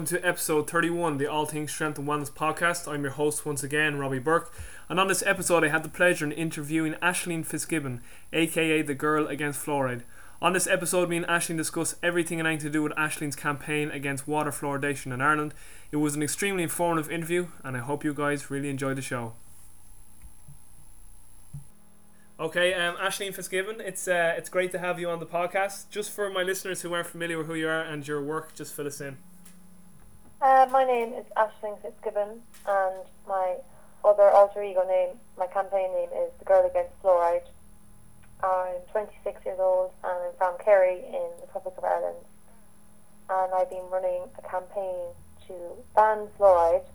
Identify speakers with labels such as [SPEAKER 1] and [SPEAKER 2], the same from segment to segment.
[SPEAKER 1] Welcome to episode 31 the All Things Strength and Wellness podcast. I'm your host once again, Robbie Burke. And on this episode, I had the pleasure in interviewing Ashleen Fitzgibbon, aka the girl against fluoride. On this episode, me and Ashleen discuss everything and anything to do with Ashleen's campaign against water fluoridation in Ireland. It was an extremely informative interview, and I hope you guys really enjoyed the show. Okay, um, Ashleen Fitzgibbon, it's uh, it's great to have you on the podcast. Just for my listeners who aren't familiar with who you are and your work, just fill us in.
[SPEAKER 2] Uh, my name is Ashling Fitzgibbon, and my other alter ego name, my campaign name is The Girl Against Fluoride. I'm 26 years old and I'm from Kerry in the Republic of Ireland. And I've been running a campaign to ban fluoride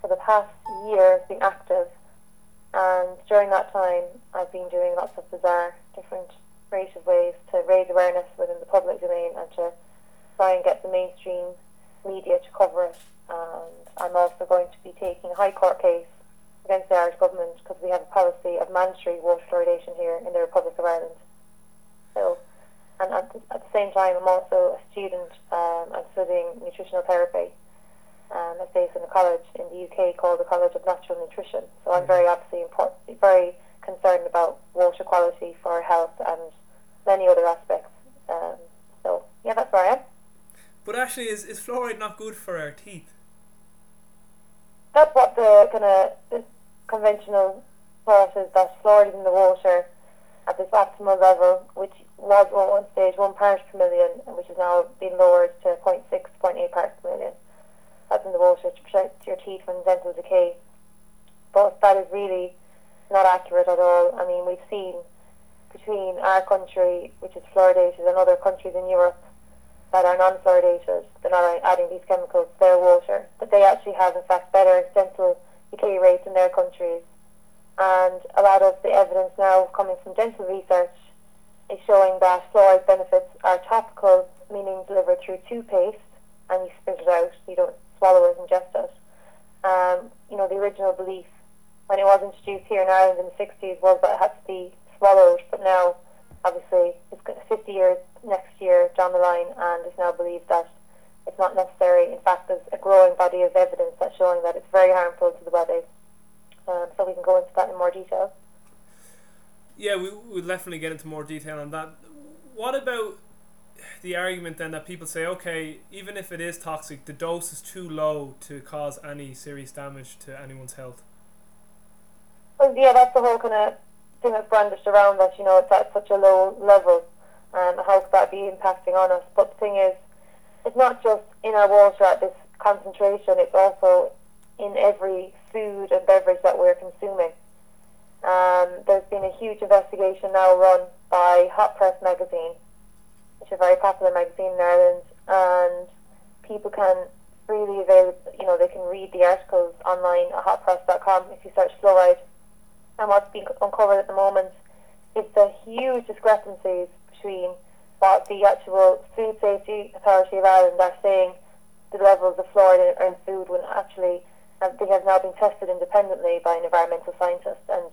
[SPEAKER 2] for the past year, it's been active. And during that time, I've been doing lots of bizarre, different creative ways to raise awareness within the public domain and to try and get the mainstream media to cover it. And I'm also going to be taking a High Court case against the Irish government because we have a policy of mandatory water fluoridation here in the Republic of Ireland. So, and at the, at the same time, I'm also a student. Um, I'm studying nutritional therapy. Um, it's based in a college in the UK called the College of Natural Nutrition. So I'm very obviously important, very concerned about water quality for health and many
[SPEAKER 1] But actually, is, is fluoride not good for our teeth?
[SPEAKER 2] That's what the kind of conventional thought is that fluoride is in the water at this optimal level, which was at one stage one parts per million, which has now been lowered to 0.6, 0.8 parts per million. That's in the water to protect your teeth from dental decay. But that is really not accurate at all. I mean, we've seen between our country, which is fluoridated, and other countries in Europe that are non-fluoridated, they're not adding these chemicals to their water, but they actually have, in fact, better dental decay rates in their countries. And a lot of the evidence now coming from dental research is showing that fluoride benefits are topical, meaning delivered through toothpaste, and you spit it out, you don't swallow it, ingest it. Um, you know, the original belief when it was introduced here in Ireland in the 60s was that it had to be swallowed, but now obviously it's 50 years next year down the line and it's now believed that it's not necessary. In fact, there's a growing body of evidence that's showing that it's very harmful to the body. Um, so we can go into that in more detail.
[SPEAKER 1] Yeah, we will definitely get into more detail on that. What about the argument then that people say, okay, even if it is toxic, the dose is too low to cause any serious damage to anyone's health?
[SPEAKER 2] Well, yeah, that's the whole kind of thing that's brandished around that, you know, it's at such a low level. Um, how could that be impacting on us? But the thing is, it's not just in our water at this concentration, it's also in every food and beverage that we're consuming. Um, there's been a huge investigation now run by Hot Press magazine, which is a very popular magazine in Ireland, and people can freely avail, you know, they can read the articles online at hotpress.com if you search fluoride. And what's being uncovered at the moment is the huge discrepancies between what the actual Food Safety Authority of Ireland are saying the levels of fluoride in, food when actually uh, they have now been tested independently by an environmental scientist and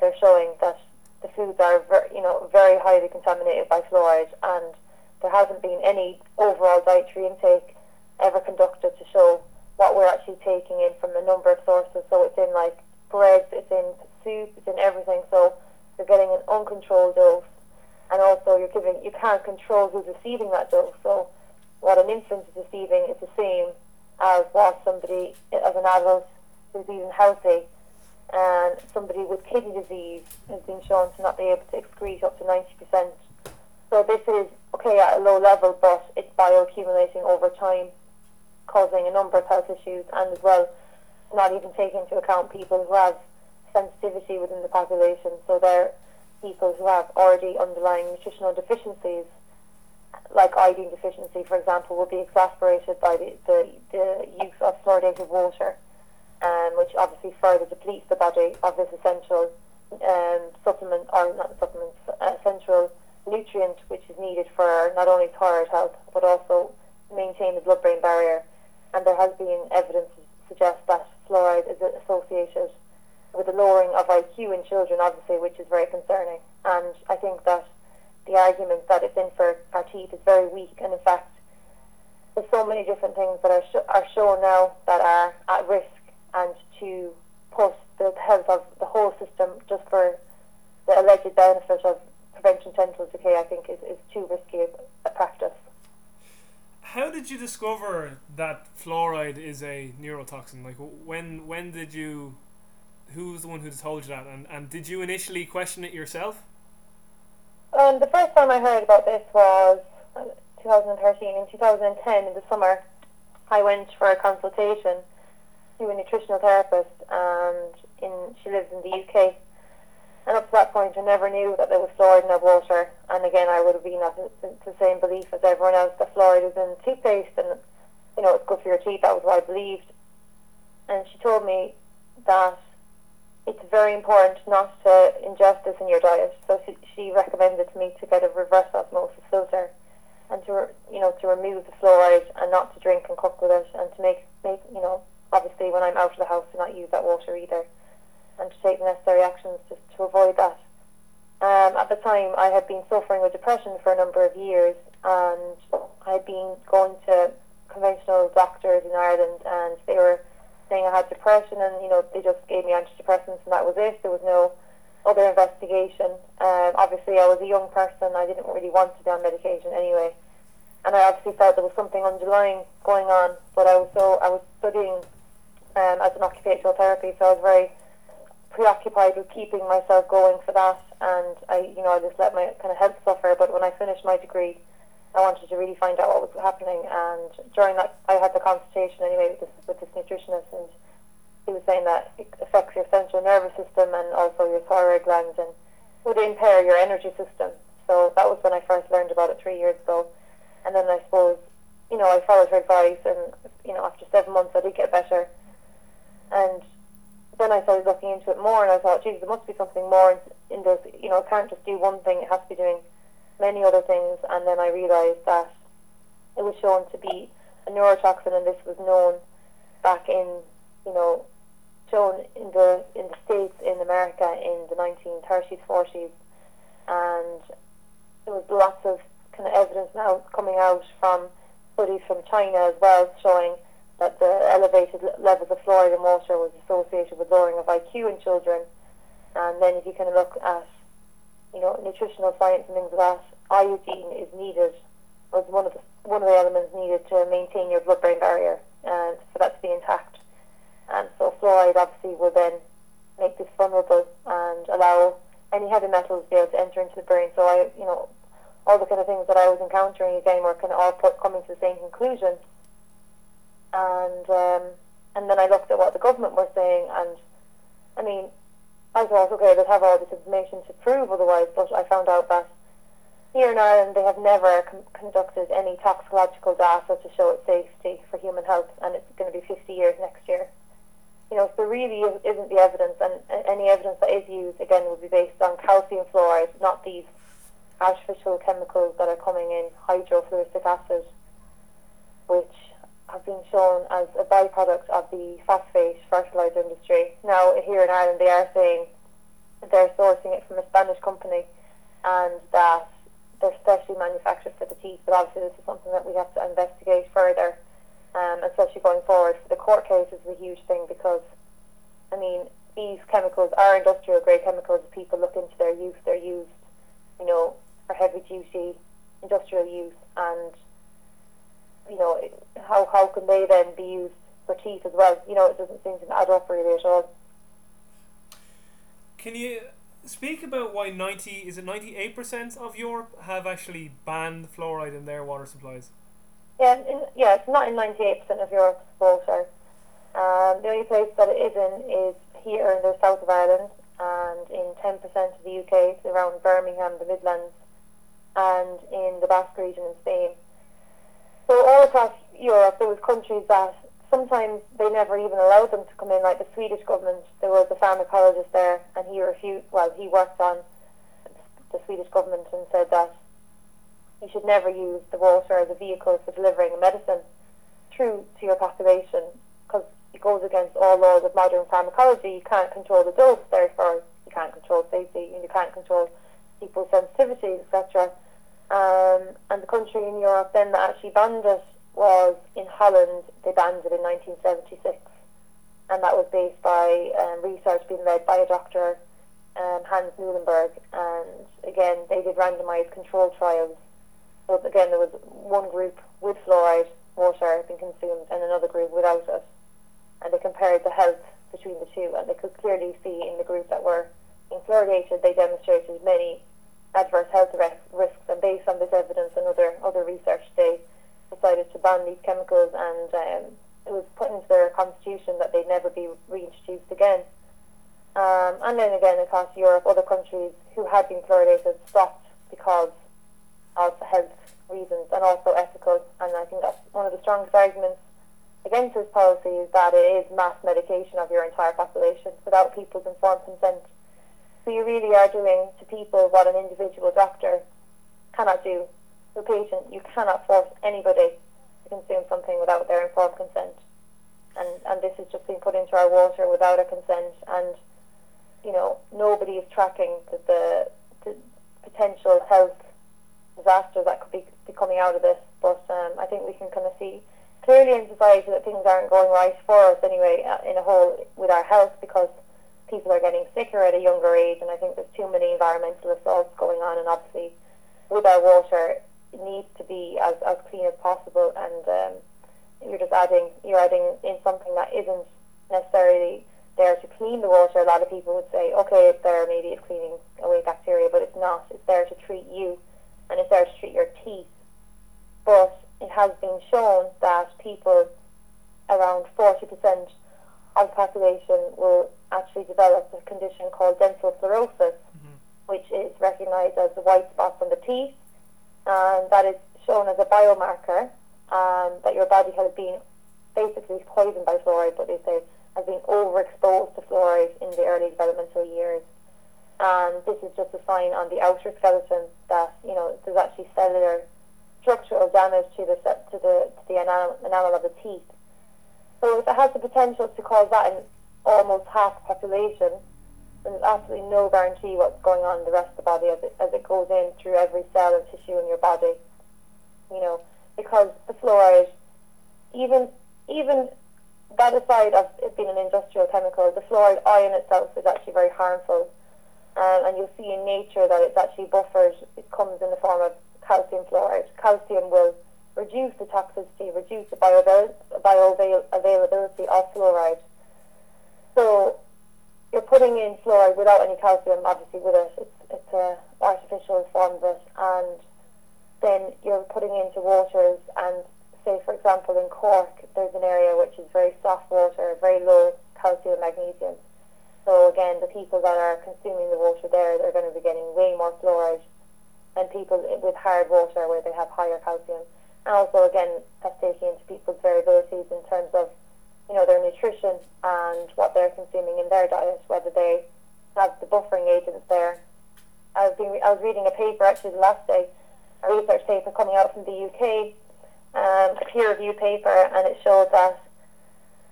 [SPEAKER 2] they're showing that the foods are ver- you know very highly contaminated by fluoride and there hasn't been any overall dietary intake ever conducted to show what we're actually taking in from a number of sources. So it's in like bread it's in soup it's in everything so you're getting an uncontrolled dose and also you're giving you can't control who's receiving that dose. So what an infant is receiving is the same as what somebody as an adult who's even healthy and somebody with kidney disease has been shown to not be able to excrete up to ninety percent. So this is okay at a low level but it's bioaccumulating over time, causing a number of health issues and as well not even taking into account people who have sensitivity within the population. So they're people who have already underlying nutritional deficiencies, like iodine deficiency, for example, will be exacerbated by the, the, the use of fluoridated water, um, which obviously further depletes the body of this essential um, supplement, or not supplement, essential nutrient which is needed for not only thyroid health, but also maintain the blood-brain barrier. And there has been evidence to suggest that fluoride is associated with the lowering of IQ in children, obviously, which is very concerning. And I think that the argument that it's in for our teeth is very weak, and in fact, there's so many different things that are, sh- are shown now that are at risk and to put the health of the whole system just for the alleged benefit of prevention dental decay, I think, is, is too risky a practice.
[SPEAKER 1] How did you discover that fluoride is a neurotoxin? Like, when when did you? Who was the one who told you that? And and did you initially question it yourself?
[SPEAKER 2] Um, the first time I heard about this was uh, 2013. In 2010, in the summer, I went for a consultation to a nutritional therapist, and in she lives in the UK. And up to that point, I never knew that there was fluoride in our water. And again, I would have been of the same belief as everyone else that fluoride is in toothpaste and, you know, it's good for your teeth. That was what I believed. And she told me that it's very important not to ingest this in your diet. So she, she recommended to me to get a reverse osmosis filter and to, you know, to remove the fluoride and not to drink and cook with it and to make, make you know, obviously when I'm out of the house to not use that water either and to take the necessary actions to, to avoid that. Um, at the time, I had been suffering with depression for a number of years, and I had been going to conventional doctors in Ireland, and they were saying I had depression, and you know they just gave me antidepressants, and that was it. There was no other investigation. Um, obviously, I was a young person; I didn't really want to be on medication anyway, and I obviously felt there was something underlying going on. But I was so I was studying um, as an occupational therapy, so I was very preoccupied with keeping myself going for that, and I, you know, I just let my kind of health suffer. But when I finished my degree, I wanted to really find out what was happening, and during that, I had the consultation anyway with this, with this nutritionist, and he was saying that it affects your central nervous system and also your thyroid glands, and would impair your energy system. So that was when I first learned about it three years ago, and then I suppose, you know, I followed her advice, and you know, after seven months, I did get better, and then I started looking into it more, and I thought, geez, there must be something more in, in this. You know, it can't just do one thing; it has to be doing many other things. And then I realised that it was shown to be a neurotoxin, and this was known back in, you know, shown in the in the states in America in the 1930s, 40s, and there was lots of kind of evidence now coming out from studies from China as well, showing that the elevated levels of fluoride in water was associated with lowering of IQ in children. And then if you kind of look at, you know, nutritional science and things like that, iodine is needed, was one of the one of the elements needed to maintain your blood-brain barrier and for that to be intact. And so fluoride obviously will then make this vulnerable and allow any heavy metals to be able to enter into the brain. So I, you know, all the kind of things that I was encountering again were kind of all put, coming to the same conclusion and um, and then I looked at what the government were saying, and I mean, I thought, okay, they'd have all this information to prove otherwise, but I found out that here in Ireland they have never com- conducted any toxicological data to show its safety for human health, and it's going to be 50 years next year. You know, so there really isn't the evidence, and any evidence that is used, again, will be based on calcium fluoride, not these artificial chemicals that are coming in, hydrofluoric acid, which have been shown as a byproduct of the phosphate fertilizer industry. Now, here in Ireland, they are saying they're sourcing it from a Spanish company and that they're specially manufactured for the teeth. But obviously, this is something that we have to investigate further, um, especially going forward. For the court case is a huge thing because, I mean, these chemicals are industrial grade chemicals. People look into their use. They're used, you know, for heavy duty industrial use and you know, how how can they then be used for teeth as well? You know, it doesn't seem to add up really at all.
[SPEAKER 1] Can you speak about why ninety is it ninety eight percent of Europe have actually banned fluoride in their water supplies?
[SPEAKER 2] Yeah, in, yeah, it's not in ninety eight percent of Europe's water. Um, the only place that it isn't is here in the south of Ireland, and in ten percent of the UK, it's around Birmingham, the Midlands, and in the Basque region in Spain. So all across Europe, there was countries that sometimes they never even allowed them to come in. Like the Swedish government, there was a pharmacologist there, and he refused. Well, he worked on the Swedish government and said that you should never use the water as a vehicle for delivering a medicine through to your population because it goes against all laws of modern pharmacology. You can't control the dose, therefore you can't control safety, and you can't control people's sensitivities, etc. Um, and the country in Europe then that actually banned it was in Holland, they banned it in 1976. And that was based by um, research being led by a doctor, um, Hans Moolenburgh. And again, they did randomized controlled trials. So again, there was one group with fluoride water being consumed and another group without it. And they compared the health between the two, and they could clearly see in the group that were fluoridated, they demonstrated many adverse health risks. And based on this evidence and other other research, they decided to ban these chemicals, and um, it was put into their constitution that they'd never be reintroduced again. Um, and then again across Europe, other countries who had been fluoridated stopped because of health reasons and also ethical. And I think that's one of the strongest arguments against this policy is that it is mass medication of your entire population without people's informed consent. So you really are doing to people what an individual doctor cannot do to a patient. You cannot force anybody to consume something without their informed consent. And, and this is just being put into our water without a consent. And, you know, nobody is tracking the, the, the potential health disasters that could be, be coming out of this. But um, I think we can kind of see clearly in society that things aren't going right for us anyway uh, in a whole with our health because people are getting sicker at a younger age and I think there's too many environmental assaults going on and obviously with our water it needs to be as, as clean as possible and um, you're just adding you're adding in something that isn't necessarily there to clean the water. A lot of people would say, okay, it's there, maybe it's cleaning away bacteria, but it's not. It's there to treat you and it's there to treat your teeth. But it has been shown that people, around 40% of the population, will actually develop a condition called dental fluorosis, mm-hmm. which is recognized as the white spots on the teeth and that is shown as a biomarker um, that your body has been basically poisoned by fluoride, but they say has been overexposed to fluoride in the early developmental years. And this is just a sign on the outer skeleton that you know there's actually cellular structural damage to the to the to the enamel, enamel of the teeth. So if it has the potential to cause that in almost half the population, there's absolutely no guarantee what's going on in the rest of the body as it, as it goes in through every cell and tissue in your body. You know, because the fluoride, even even that aside of it being an industrial chemical, the fluoride ion itself is actually very harmful. Um, and you'll see in nature that it's actually buffered. It comes in the form of calcium fluoride. Calcium will reduce the toxicity, reduce the bioavailability of fluoride. So you're putting in fluoride without any calcium, obviously with it. It's, it's a artificial form of it, and then you're putting into waters. And say, for example, in Cork, there's an area which is very soft water, very low calcium, magnesium. So again, the people that are consuming the water there, they're going to be getting way more fluoride than people with hard water where they have higher calcium. And also, again, that's taking into people's variabilities in terms of you know, their nutrition and what they're consuming in their diet, whether they have the buffering agents there. I was, being, I was reading a paper actually the last day, a research paper coming out from the UK, um, a peer-reviewed paper, and it showed that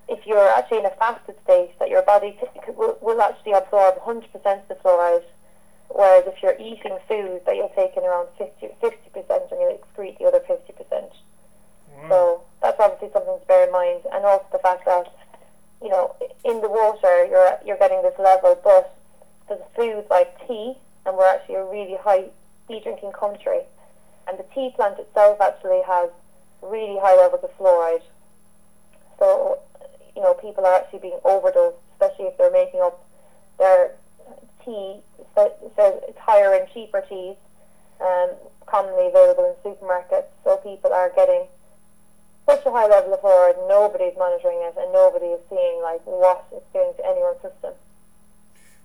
[SPEAKER 2] if you're actually in a fasted state, that your body t- will, will actually absorb 100% of the fluoride, whereas if you're eating food, that you're taking around 50, 50% and you'll excrete the other 50%. So that's obviously something to bear in mind, and also the fact that you know in the water you're you're getting this level, but there's foods like tea, and we're actually a really high tea drinking country, and the tea plant itself actually has really high levels of fluoride. So you know people are actually being overdosed, especially if they're making up their tea. So it's higher in cheaper teas, um, commonly available in supermarkets. So people are getting such a high level of fluoride, nobody's monitoring it, and nobody is seeing like what it's doing to anyone's system.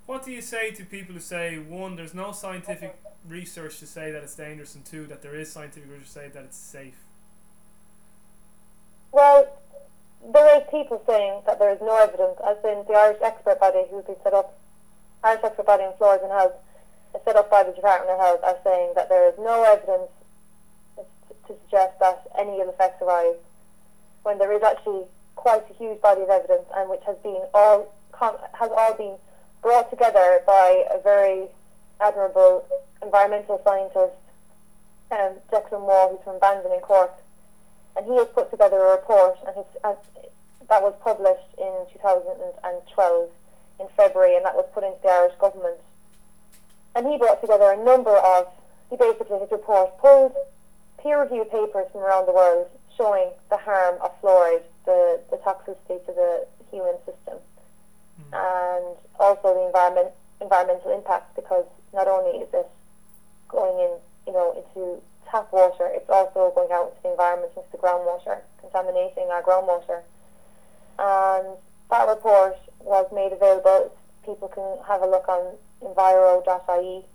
[SPEAKER 1] What do you say to people who say one, there's no scientific research to say that it's dangerous, and two, that there is scientific research to say that it's safe?
[SPEAKER 2] Well, there is people saying that there is no evidence, as in the Irish expert body who's been set up, Irish expert body on fluoride and health, set up by the Department of Health, are saying that there is no evidence to suggest that any ill effects arise when there is actually quite a huge body of evidence and which has been all has all been brought together by a very admirable environmental scientist, um, Declan Waugh, who's from Bandon in Cork. and he has put together a report, and, his, and that was published in 2012 in February, and that was put into the Irish government. And he brought together a number of, he basically, his report pulled peer-reviewed papers from around the world showing the harm of our groundwater. And that report was made available. People can have a look on enviro.ie.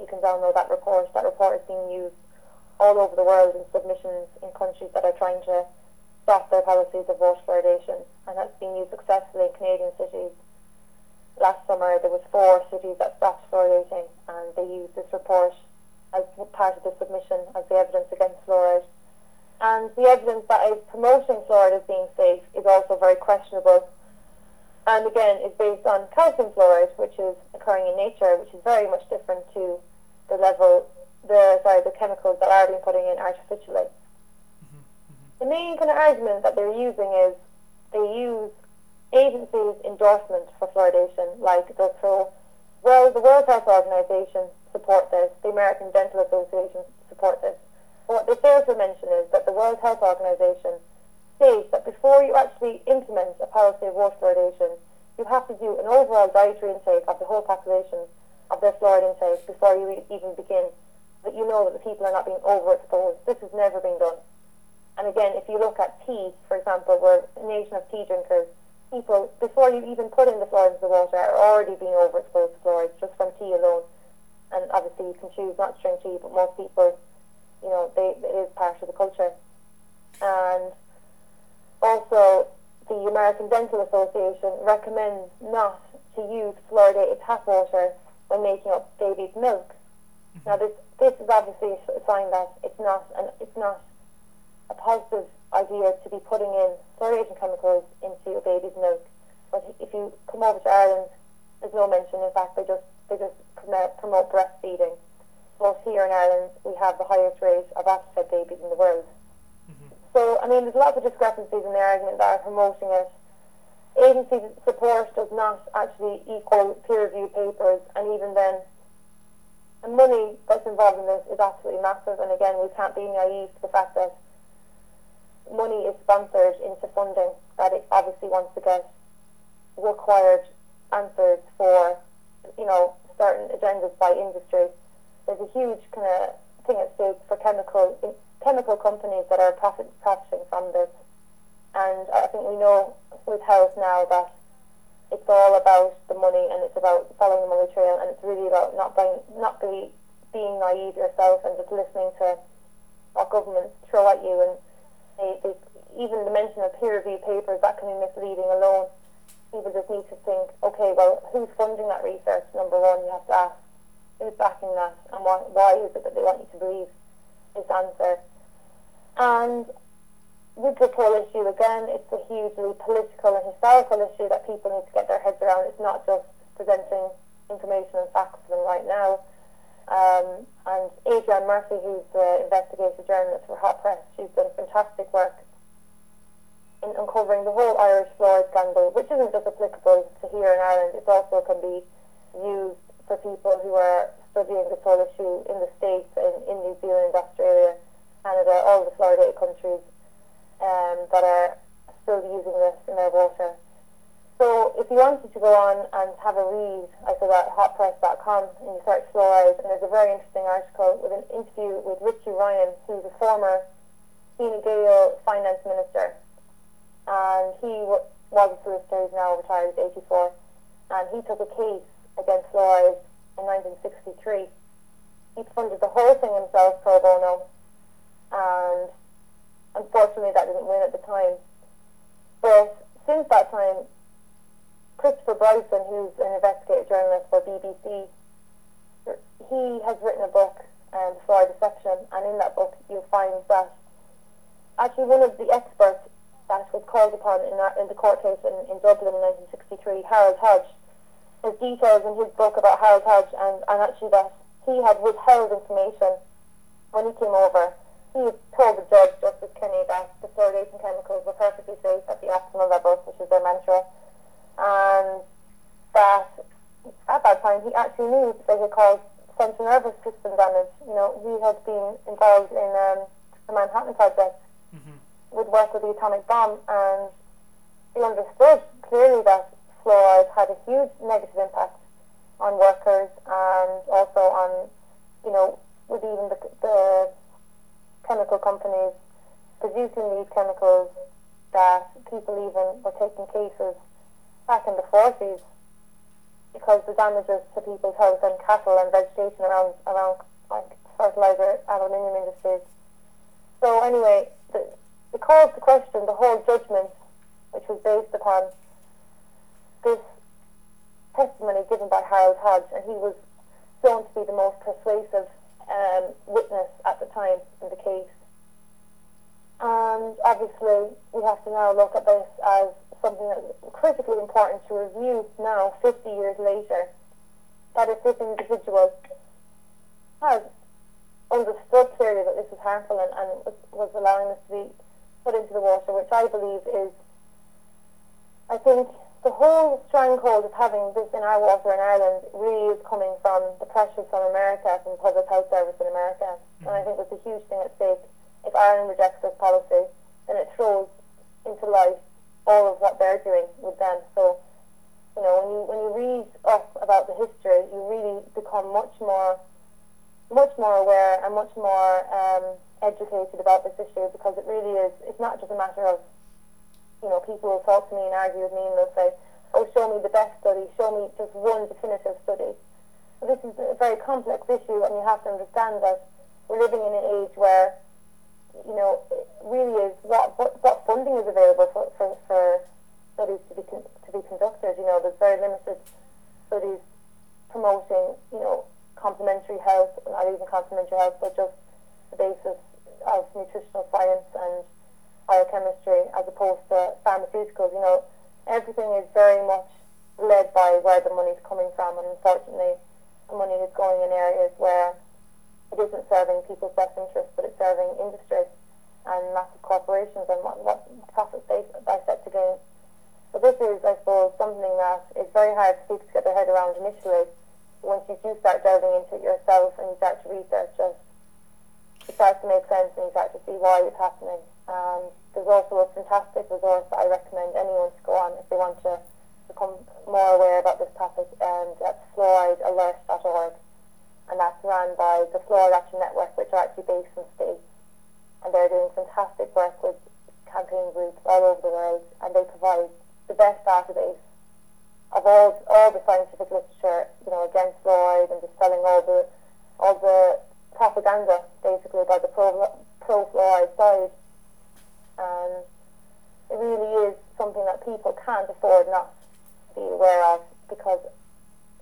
[SPEAKER 2] You can download that report. That report is being used all over the world in submissions in countries that are trying to stop their policies of water fluoridation, and that's been used successfully in Canadian cities. Last summer, there was four cities that stopped fluoridating, and they used this report as part of the submission as the evidence against fluoride. And the evidence that is promoting fluoride as being safe is also very questionable. And again, is based on calcium fluoride, which is occurring in nature, which is very much different to the level, the sorry, the chemicals that are being put in artificially. Mm-hmm, mm-hmm. The main kind of argument that they're using is they use agencies' endorsement for fluoridation, like they'll throw, well, the World Health Organization support this, the American Dental Association support this. What they fail to mention is that the World Health Organization states that before you actually implement a policy of water fluoridation, you have to do an overall dietary intake of the whole population of their fluoride intake before you even begin, that you know that the people are not being overexposed. This has never been done. And again, if you look at tea, for example, we're a nation of tea drinkers, people, before you even put in the fluoride into the water, are already being overexposed to fluoride just from tea alone and obviously you can choose not to drink tea, but most people, you know, they, it is part of the culture. And also, the American Dental Association recommends not to use fluoridated tap water when making up baby's milk. Mm-hmm. Now, this this is obviously a sign that it's not an, it's not a positive idea to be putting in fluoridation chemicals into a baby's milk. But if you come over to Ireland, there's no mention. In fact, they just they just promote, promote breastfeeding. Here in Ireland, we have the highest rate of after-fed babies in the world. Mm-hmm. So, I mean, there's lots of discrepancies in the argument that are promoting it. Agency support does not actually equal peer-reviewed papers, and even then, the money that's involved in this is absolutely massive. And again, we can't be naive to the fact that money is sponsored into funding that it obviously wants to get required answers for, you know, certain agendas by industry. There's a huge kind of thing at stake for chemical chemical companies that are profit, profiting from this. And I think we know with health now that it's all about the money and it's about following the money trail and it's really about not being not be being naive yourself and just listening to what governments throw at you and they, they even the mention of peer review papers that can be misleading alone people just need to think, okay, well, who's funding that research? Number one, you have to ask who's backing that and why, why is it that they want you to believe this answer? And with the whole issue, again, it's a hugely political and historical issue that people need to get their heads around. It's not just presenting information and facts to them right now. Um, and Adrienne Murphy, who's the investigative journalist for Hot Press, she's done fantastic work in uncovering the whole Irish fluoride scandal, which isn't just applicable to here in Ireland, it also can be used for people who are studying this whole issue in the States, in, in New Zealand, Australia, Canada, all the fluoridated countries um, that are still using this in their water. So if you wanted to go on and have a read, I said at hotpress.com and you search fluoride, and there's a very interesting article with an interview with Richie Ryan, who's a former Fine Gael finance minister and he was a solicitor, he's now retired at 84, and he took a case against fluoride in 1963. He funded the whole thing himself pro bono, and unfortunately that didn't win at the time. But since that time, Christopher Bryson, who's an investigative journalist for BBC, he has written a book, um, Fluoride Deception, and in that book you'll find that actually one of the experts that was called upon in, in the court case in, in Dublin in 1963, Harold Hodge. His details in his book about Harold Hodge and, and actually that he had withheld information when he came over. He told the judge, Justice Kenny, that the fluoridation chemicals were perfectly safe at the optimal level, which is their mantra, and that at that time he actually knew that they could cause central nervous system damage. You know, he had been involved in um, the Manhattan Project
[SPEAKER 1] Mm-hmm.
[SPEAKER 2] with work with the atomic bomb, and he understood clearly that fluoride had a huge negative impact on workers and also on, you know, with even the, the chemical companies producing these chemicals that people even were taking cases back in the 40s because the damages to people's health and cattle and vegetation around around like fertilizer aluminium industries. So anyway, the, it calls to question the whole judgment which was based upon this testimony given by Harold Hodge, and he was shown to be the most persuasive um, witness at the time in the case. And obviously, we have to now look at this as something that's critically important to review now, 50 years later, that if this individual has understood clearly that this is harmful and, and was, was allowing this to be put into the water, which I believe is, I think, the whole stranglehold of having this in our water in Ireland really is coming from the pressures from America, from Public Health Service in America. Mm-hmm. And I think there's a huge thing at stake. If Ireland rejects this policy, then it throws into light all of what they're doing with them. So, you know, when you when you read up about the history, you really become much more much more aware and much more um, educated about this issue because it really is. It's not just a matter of you know, people will talk to me and argue with me and they'll say, oh, show me the best study, show me just one definitive study. This is a very complex issue and you have to understand that we're living in an age where, you know, really is what, what, what funding is available for, for, for studies to be, con- to be conducted. You know, there's very limited studies promoting, you know, complementary health, not even complementary health, but just the basis of nutritional science and biochemistry as opposed to pharmaceuticals. You know, everything is very much led by where the money is coming from, and unfortunately, the money is going in areas where it isn't serving people's best interests, but it's serving industry and massive corporations and what, what profits they, they set to gain. So this is, I suppose, something that is very hard for people to get their head around initially. Once you do start delving into it yourself and you start to research it, it starts to make sense and you start to see why it's happening. Um, there's also a fantastic resource that I recommend anyone to go on if they want to become more aware about this topic, and that's fluoridealert.org. And that's run by the Fluoride Action Network, which are actually based in states. And they're doing fantastic work with campaign groups all over the world, and they provide the best database of all all the scientific literature, you know, against fluoride and dispelling all the all the propaganda basically by the pro pro fluoride side and it really is something that people can't afford not to be aware of because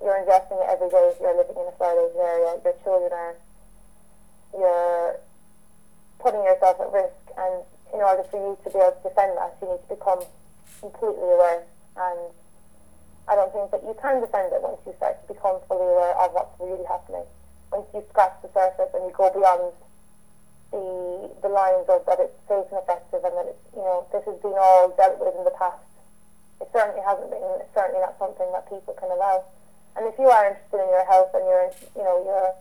[SPEAKER 2] you're ingesting it every day if you're living in a fluoridated area. Your children you're putting yourself at risk, and in order for you to be able to defend that, you need to become completely aware. And I don't think that you can defend it once you start to become fully aware of what's really happening. Once you scratch the surface and you go beyond the the lines of that it's safe and effective and that it's you know this has been all dealt with in the past. It certainly hasn't been. It's certainly not something that people can allow. And if you are interested in your health and you're you know you're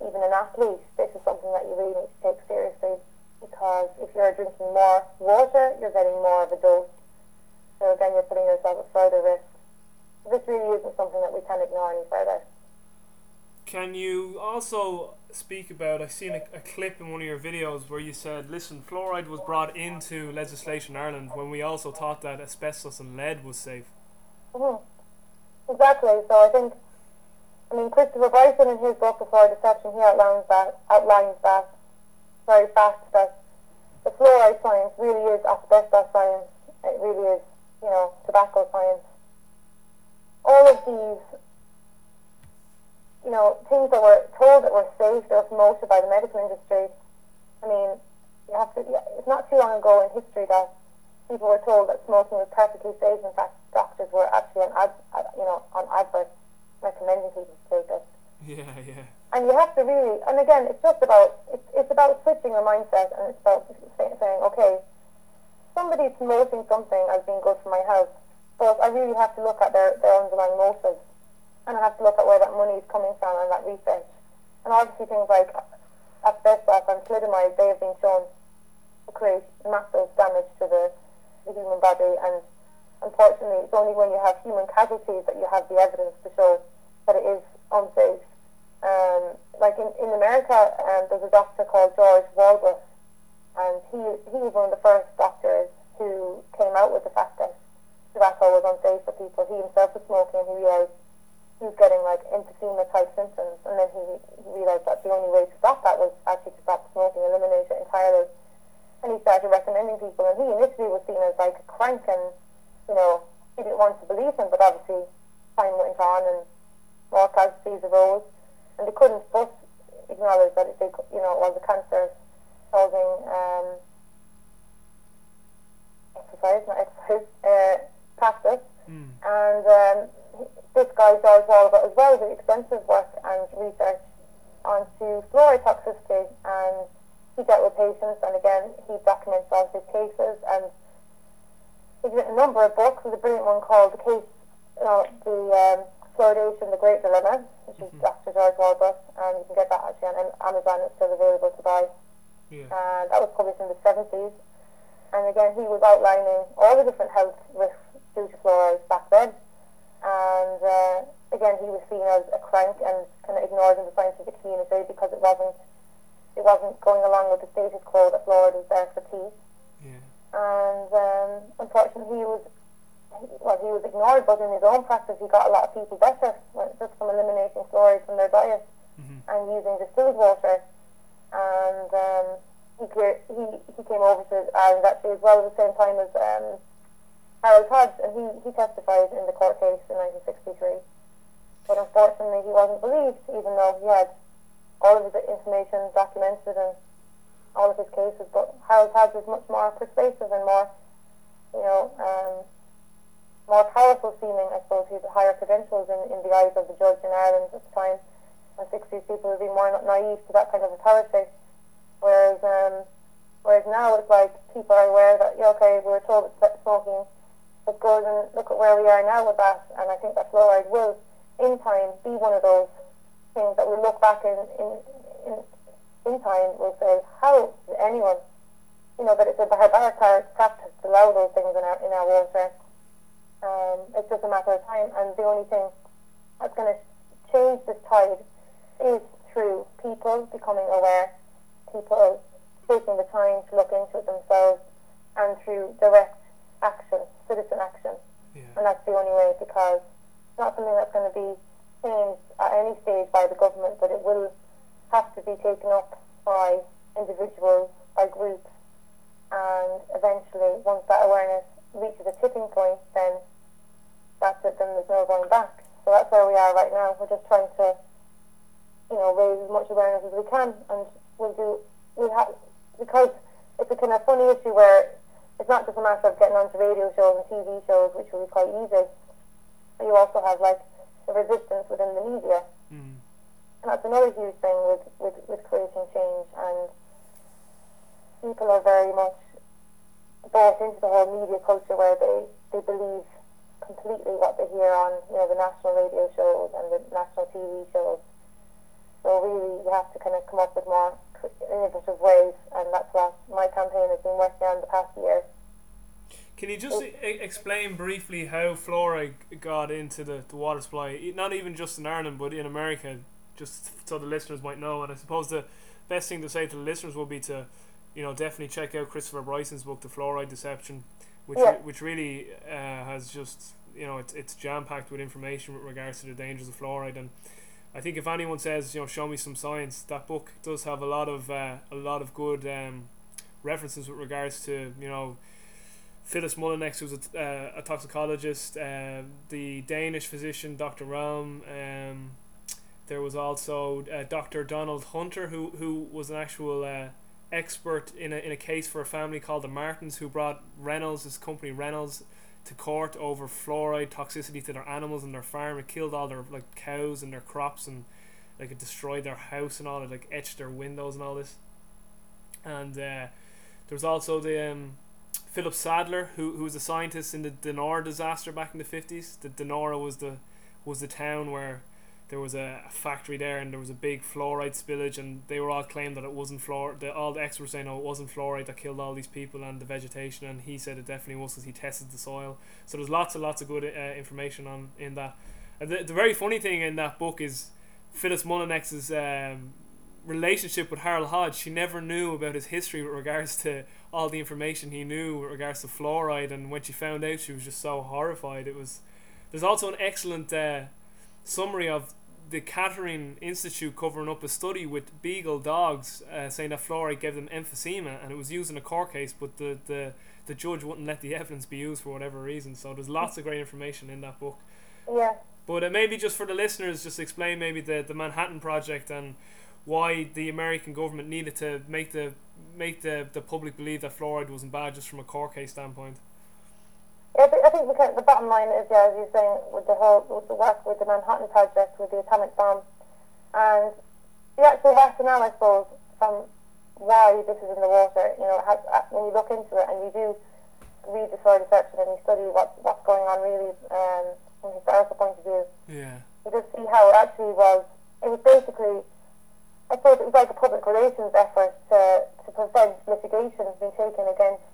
[SPEAKER 2] even an athlete, this is something that you really need to take seriously because if you're drinking more water, you're getting more of a dose. So again, you're putting yourself at further risk. This really isn't something that we can ignore any further.
[SPEAKER 1] Can you also speak about? I've seen a, a, clip in one of your videos where you said, "Listen, fluoride was brought into legislation in Ireland when we also thought that asbestos and lead was safe."
[SPEAKER 2] Mm-hmm. Exactly. So I think, I mean, Christopher Bryson in his book Fluoride Deception, he outlines that outlines that very fast that the fluoride science really is asbestos science. It really is, you know, tobacco science. All of these you know, things that were told that were safe, that were promoted by the medical industry. I mean, you have to. It's not too long ago in history that people were told that smoking was perfectly safe. In fact, doctors were actually on ad, you know, on adverts recommending people to take it.
[SPEAKER 1] Yeah, yeah.
[SPEAKER 2] And you have to really, and again, it's just about it's, it's about switching your mindset, and it's about saying, saying okay, somebody's promoting something as being good for my health, but I really have to look at their, their underlying motives, and I have to look at where that money is coming from and that research. And obviously things like asbestos and thalidomide, they have been shown to create massive damage to the, the human body, and unfortunately, it's only when you have human casualties that you have the evidence to show that it is unsafe. Um, like in, in America, um, there's a doctor called George Waldbott, and he he was one of the first doctors who came out with the fact that tobacco was unsafe for people. He himself was smoking, and he realized he was getting like emphysema type symptoms, and then he, he realized that the only way to stop that was actually to stop smoking, eliminate it entirely. And he started recommending people, and he initially was seen as like a crank, and you know he didn't want to believe him, but obviously time went on, and more casualties arose, and they couldn't but acknowledge that it, they, you know, it was a cancer causing um, exercise, not exercise, uh, practice.
[SPEAKER 1] Mm.
[SPEAKER 2] And um, this guy, George Waldbott, as well, did extensive work and research onto fluoride toxicity, and he dealt with patients, and again, he documents all of his cases, and he's written a number of books. There's a brilliant one called The Case, know, the um, Fluoridation, The Great Dilemma, which is
[SPEAKER 1] Mhm.
[SPEAKER 2] Dr. George Waldbott, and you can get that actually on Amazon. It's still available to buy.
[SPEAKER 1] Yeah.
[SPEAKER 2] And that was published in the 70s. And again, he was outlining all the different health risks due to fluoride back then. And uh, again, he was seen as a crank and kind of ignored in the scientific community because it wasn't it wasn't going along with the status quo that fluoride was there for teeth. And um, unfortunately, he was well, he was ignored, but in his own practice, he got a lot of people better just from eliminating fluoride from their diet
[SPEAKER 1] Mhm.
[SPEAKER 2] and using distilled water. And um, he, clear, he he came over to Ireland actually as well at the same time as um, Harold Hodge, and he, he testified in the court case in 1963. But unfortunately, he wasn't believed, even though he had all of his information documented and all of his cases. But Harold Hodge was much more persuasive and more, you know, um, more powerful seeming, I suppose. He had higher credentials in, in the eyes of the judge in Ireland at the time. And 60s people would be more naive to that kind of authority. Whereas, um, whereas now it's like people are aware that, yeah, okay, we were told that smoking is good, and look at where we are now with that. And I think that fluoride will, in time, be one of those things that we look back in in in, in time. We'll say, how did anyone, you know, that it's a barbaric practice to allow those things in our in our water. Um, it's just a matter of time, and the only thing that's going to change this tide is through people becoming aware, people taking the time to look into it themselves, and through direct action, citizen action.
[SPEAKER 1] Yeah.
[SPEAKER 2] And that's the only way because it's not something that's going to be changed at any stage by the government, but it will have to be taken up by individuals, by groups, and eventually, once that awareness reaches a tipping point, then that's it, then there's no going back. So that's where we are right now. We're just trying to, you know, raise as much awareness as we can, and we'll do, we'll have, because it's a kind of funny issue where it's not just a matter of getting onto radio shows and TV shows, which will be quite easy, but you also have, like, the resistance within the media. That's another huge thing with, with, with creating change. And people are very much bought into the whole media culture where they, they believe completely what they hear on you know the national radio shows and the national TV shows. So really, you have to kind of come up with more innovative ways, and that's what my campaign has been working on the past year.
[SPEAKER 1] Can you just e- explain briefly how fluoride got into the, the water supply? Not even just in Ireland, but in America, just so the listeners might know. And I suppose the best thing to say to the listeners will be to, you know, definitely check out Christopher Bryson's book, The Fluoride Deception, which
[SPEAKER 2] Yeah.
[SPEAKER 1] re- which really uh, has just you know it's it's jam packed with information with regards to the dangers of fluoride. And I think if anyone says you know show me some science, that book does have a lot of uh, a lot of good um, references with regards to you know. Phyllis Mullenix, who's a, uh, a toxicologist, uh, the Danish physician Dr. Raum. Um, there was also uh, Dr. Donald Hunter, who, who was an actual uh, expert in a, in a case for a family called the Martins, who brought Reynolds, this company Reynolds, to court over fluoride toxicity to their animals and their farm. It killed all their like cows and their crops, and like it destroyed their house and all. It like etched their windows and all this. And uh, there was also the um, Philip Sadtler, who who was a scientist in the Donora disaster back in the fifties. The Donora was the was the town where there was a, factory there and there was a big fluoride spillage and they were all claimed that it wasn't fluor the, all the experts saying no it wasn't fluoride that killed all these people and the vegetation and he said it definitely was because he tested the soil. So there's lots and lots of good uh, information on in that. The, the very funny thing in that book is Phyllis Mullenix's um, relationship with Harold Hodge. She never knew about his history with regards to all the information he knew with regards to fluoride and when she found out she was just so horrified. It was there's also an excellent uh, summary of the Kettering Institute covering up a study with beagle dogs, uh, saying that fluoride gave them emphysema, and it was used in a court case, but the, the the judge wouldn't let the evidence be used for whatever reason. So there's lots of great information in that book.
[SPEAKER 2] Yeah.
[SPEAKER 1] But uh, maybe just for the listeners, just explain maybe the, the Manhattan Project and why the American government needed to make the make the, the public believe that fluoride wasn't bad just from a court case standpoint.
[SPEAKER 2] Yeah, I think the, the bottom line is, yeah, as you're saying, with the whole with the work with the Manhattan Project, with the atomic bomb, and the actual rationale, I suppose, from why this is in the water. You know, has, uh, when you look into it and you do read the soil section and you study what what's going on really um, from a historical point of view,
[SPEAKER 1] yeah,
[SPEAKER 2] you just see how it actually was. It was basically, I suppose, it was like a public relations effort to to prevent litigation being taken against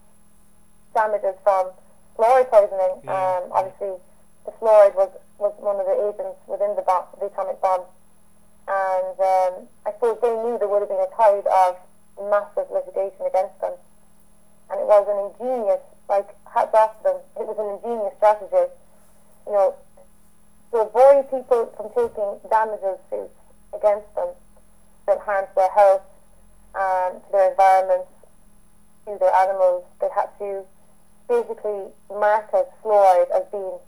[SPEAKER 2] damages from fluoride poisoning.
[SPEAKER 1] Yeah.
[SPEAKER 2] Um, obviously, the fluoride was, was one of the agents within the, bomb, the atomic bomb. And um, I suppose they knew there would have been a tide of massive litigation against them. And it was an ingenious, like, hats off to them, it was an ingenious strategy. You know, to avoid people from taking damages suits against them that harm to their health, um, to their environment, to their animals, they had to basically market fluoride as being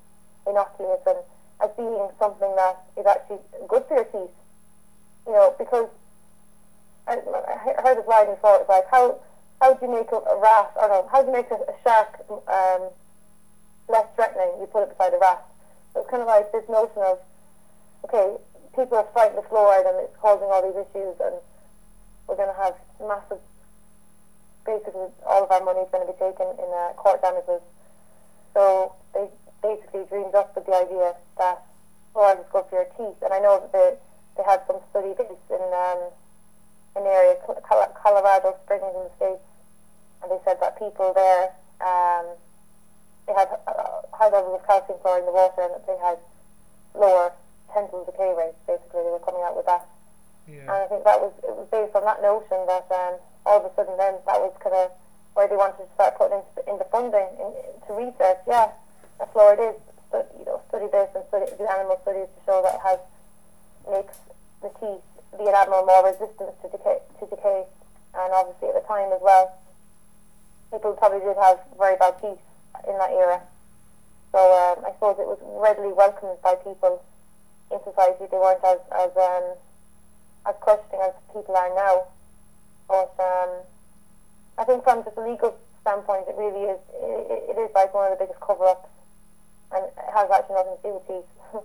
[SPEAKER 2] innocuous and as being something that is actually good for your teeth. You know, because I, I heard this line before. It's like how how do you make a, a rat? Or no, how do you make a, a shark um, less threatening? You put it beside a rat. So it's kind of like this notion of okay, people are fighting the fluoride and it's causing all these issues, and we're going to have massive basically all of our money is going to be taken in uh, court damages. So they basically dreamed up with the idea that fluoride is good for your teeth. And I know that they, they had some study based in um, an area, Colorado Springs in the States, and they said that people there, um, they had uh, high levels of calcium chloride in the water and that they had lower dental decay rates, basically. They were coming out with that.
[SPEAKER 1] Yeah.
[SPEAKER 2] And I think that was it was based on that notion that um, all of a sudden then that was kind of where they wanted to start putting in, the funding in, to research. Yeah, that fluoride is, study, you know, study this and study the animal studies to show that it has makes the teeth, the enamel more resistant to decay, to decay. And obviously at the time as well, people probably did have very bad teeth in that era. So um, I suppose it was readily welcomed by people in society. They weren't as as um, as questioning as people are now. But um, I think from just a legal standpoint, it really is. It, it is like one of the biggest cover-ups, and it has actually nothing to do with teeth.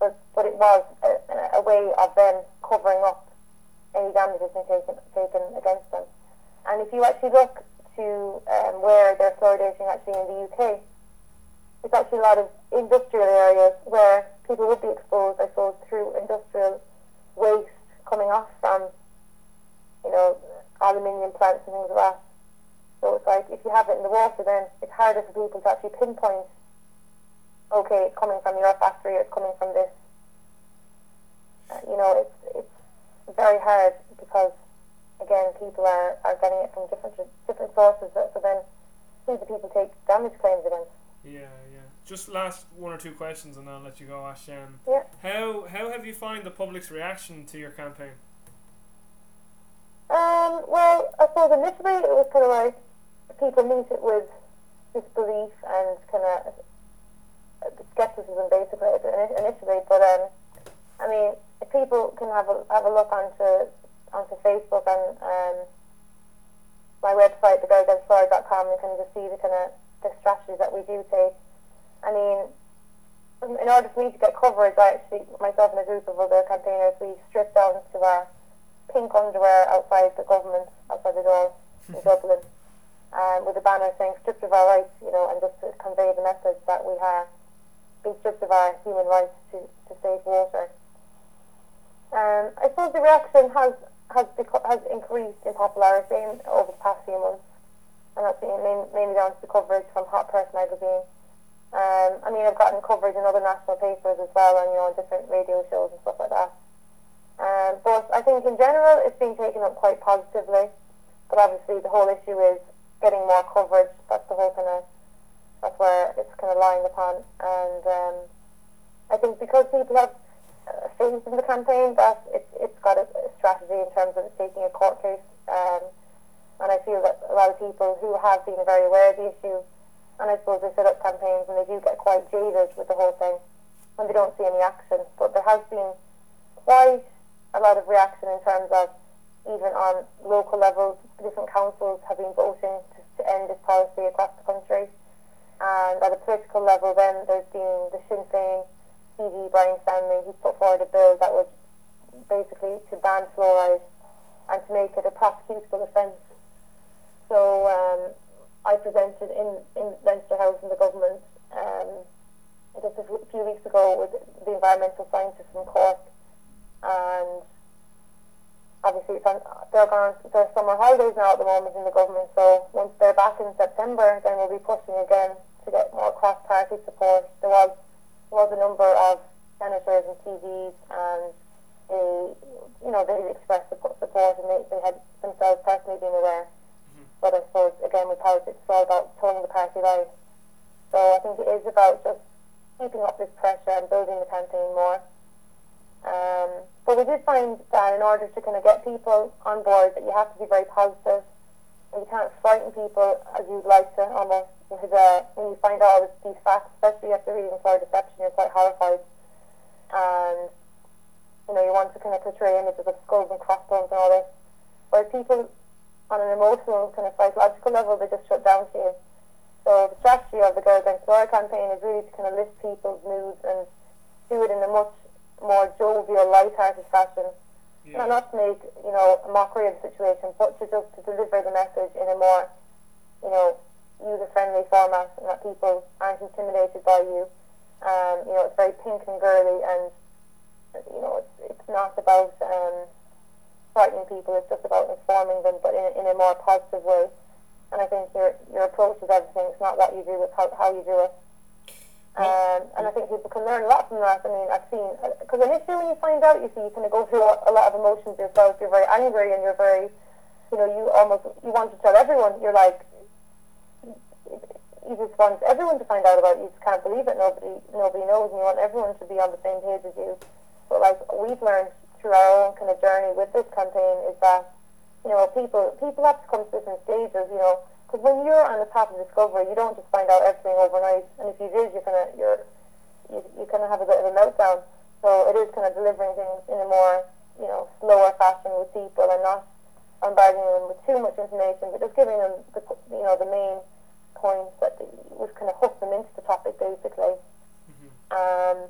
[SPEAKER 2] but but it was a, a way of them covering up any damages being taken taken against them. And if you actually look to um, where they're fluoridating actually in the UK, it's actually a lot of industrial areas where people would be exposed, I suppose, through industrial waste coming off from, you know, aluminium plants and things like that. So it's like if you have it in the water, then it's harder for people to actually pinpoint. Okay, it's coming from your factory. Or it's coming from this. Uh, you know, it's it's very hard because again, people are, are getting it from different different sources. So, then, who do people take damage claims against?
[SPEAKER 1] Yeah, yeah. Just last one or two questions, and I'll let you go, Ash. Um,
[SPEAKER 2] yeah.
[SPEAKER 1] How how have you found the public's reaction to your campaign?
[SPEAKER 2] Um, well, I suppose initially it was kind of like people meet it with disbelief and kind of skepticism, basically initially. But um, I mean, if people can have a have a look onto onto Facebook and um, my website, thegirlagainstfluoride.com, and kind of just see the kind of the strategies that we do take. I mean, in order for me to get coverage, I actually myself and a group of other campaigners we stripped down to our pink underwear outside the government, outside the door in Dublin. Um, with a banner saying stripped of our rights, you know, and just to convey the message that we have been stripped of our human rights to, to safe water. Um, I suppose the reaction has has beco- has increased in popularity in, over the past few months, and that's been main, mainly down to the coverage from Hot Press magazine. Um, I mean, I've gotten coverage in other national papers as well, and you know, on different radio shows and stuff like that. Um, but I think in general, it's been taken up quite positively. But obviously, the whole issue is getting more coverage. That's the whole kind of that's where it's kind of lying upon. And um, I think because people have uh, faith in the campaign, that it's it's got a, a strategy in terms of taking a court case. Um, and I feel that a lot of people who have been very aware of the issue, and I suppose they set up campaigns and they do get quite jaded with the whole thing when they don't see any action. But there has been quite a lot of reaction in terms of even on local levels, different councils have been voting to, to end this policy across the country. And at a political level, then there's been the Sinn Féin TD Brian Stanley, who's put forward a bill that would basically to ban fluoride and to make it a prosecutable offence. So um, I presented in, in Leinster House in the government um, just a few weeks ago with the environmental scientists from Cork and obviously they're going their summer holidays now at the moment in the government. So once they're back in September, then we'll be pushing again to get more cross-party support. There was there was a number of senators and TDs, and they you know they expressed support, support and they, they had themselves personally been aware. Mm-hmm. But I suppose again with politics, it's all about towing the party line. So I think it is about just keeping up this pressure and building the campaign more. Um, but we did find that in order to kind of get people on board, that you have to be very positive, and you can't frighten people as you'd like to almost. Because uh, when you find out all these facts, especially after reading Fluoride Deception, you're quite horrified, and you know you want to kind of portray images of skulls and crossbones and all this. Whereas people, on an emotional kind of psychological level, they just shut down to you. So the strategy of the Girl Against Fluoride campaign is really to kind of lift people's moods and do it in a much more jovial, light-hearted fashion. Yeah. And not to make, you know, a mockery of the situation, but to just to deliver the message in a more, you know, user-friendly format and that people aren't intimidated by you. Um, you know, it's very pink and girly and, you know, it's, it's not about um, frightening people, it's just about informing them, but in, in a more positive way. And I think your, your approach is everything. It's not what you do, it's how, how you do it. Um, and I think people can learn a lot from that. I mean, I've seen, because initially when you find out, you see, you kind of go through a, a lot of emotions yourself. You're very angry and you're very, you know, you almost, you want to tell everyone. You're like, you just want everyone to find out about it. You just can't believe it. Nobody, nobody knows, and you want everyone to be on the same page as you. But like we've learned through our own kind of journey with this campaign is that, you know, people, people have to come to different stages. You know because when you're on the path of discovery, you don't just find out everything overnight. And if you did, you're of you're you, you kind of have a bit of a meltdown. So it is kind of delivering things in a more you know slower fashion with people and not bombarding them with too much information, but just giving them the you know the main points that would kind of hook them into the topic basically. Mm-hmm. Um,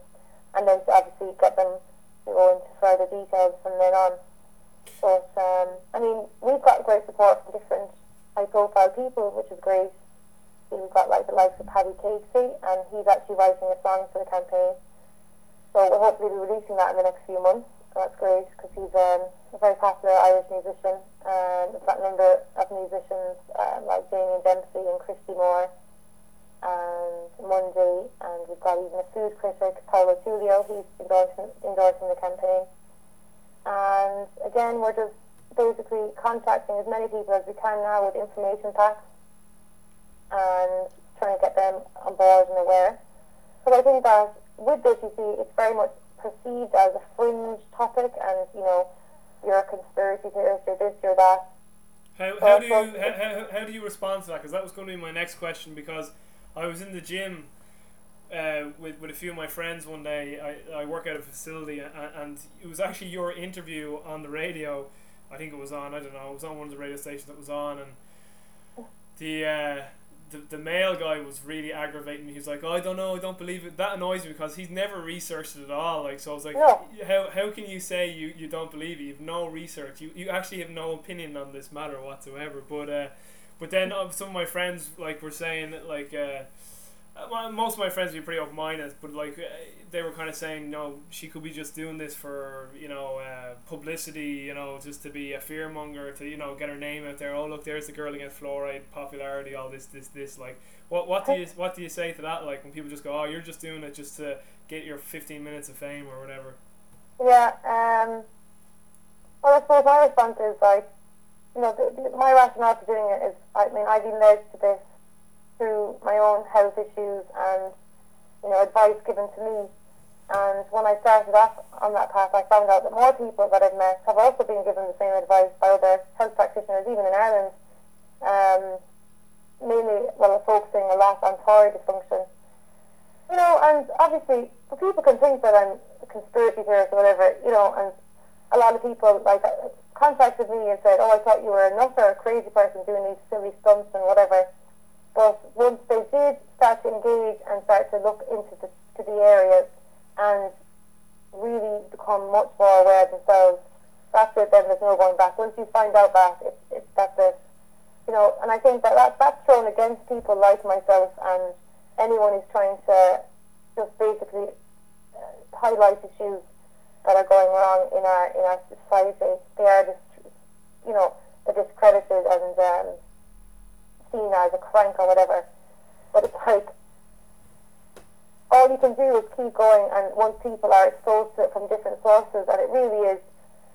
[SPEAKER 2] and then to obviously get them to go into further details from then on. But um, I mean, we've got great support from different high profile people, which is great. We've got like the likes of Paddy Casey, and he's actually writing a song for the campaign. So we'll hopefully be releasing that in the next few months. That's great because he's um, a very popular Irish musician. And we've got number of musicians um, like Damien Dempsey and Christy Moore and Mundy, and we've got even a food critic, Paolo Tullio, he's endorsing, endorsing the campaign. And again, we're just basically contacting as many people as we can now with information packs and trying to get them on board and aware. But I think that with this, you see, it's very much perceived as a fringe topic, and you know, you're a conspiracy theorist, you're this, you're that.
[SPEAKER 1] How, how do you how, how, how do you respond to that? Because that was going to be my next question. Because I was in the gym uh, with, with a few of my friends one day. I, I work at a facility, and, and it was actually your interview on the radio I think it was on. I don't know. It was on one of the radio stations that was on, and the uh, the the male guy was really aggravating me. He was like, oh, "I don't know. I don't believe it." That annoys me because he's never researched it at all. Like, so I was like,
[SPEAKER 2] no.
[SPEAKER 1] "How how can you say you, you don't believe it? You have no research. You you actually have no opinion on this matter whatsoever." But uh, but then uh, some of my friends like were saying like. Uh, most of my friends were pretty open-minded, but like uh, they were kind of saying, no, she could be just doing this for you know uh, publicity, you know, just to be a fearmonger, to you know get her name out there. Oh look, there's the girl against fluoride, popularity, all this, this, this. Like, what, what do you, what do you say to that? Like when people just go, oh, you're just doing it just to get your 15 minutes of fame or whatever.
[SPEAKER 2] Yeah. Um. Well, I suppose my response is like, you know, the, the, my rationale for doing it is, I mean, I've been led to this through my own health issues and you know advice given to me. And when I started off on that path, I found out that more people that I've met have also been given the same advice by other health practitioners, even in Ireland. Um, mainly, well, focusing a lot on thyroid dysfunction. You know, and obviously, people can think that I'm a conspiracy theorist or whatever, you know, and a lot of people like contacted me and said, "Oh, I thought you were a nutter, a crazy person doing these silly stunts and whatever." But once they did start to engage and start to look into the, to the areas and really become much more aware themselves, that's it, then there's no going back. Once you find out that, it's, it's, that's it. You know, and I think that, that that's thrown against people like myself and anyone who's trying to just basically uh, highlight issues that are going wrong in our in our society. They are just, you know, they're discredited and um, seen as a crank or whatever. But it's like all you can do is keep going, and once people are exposed to it from different sources, and it really is.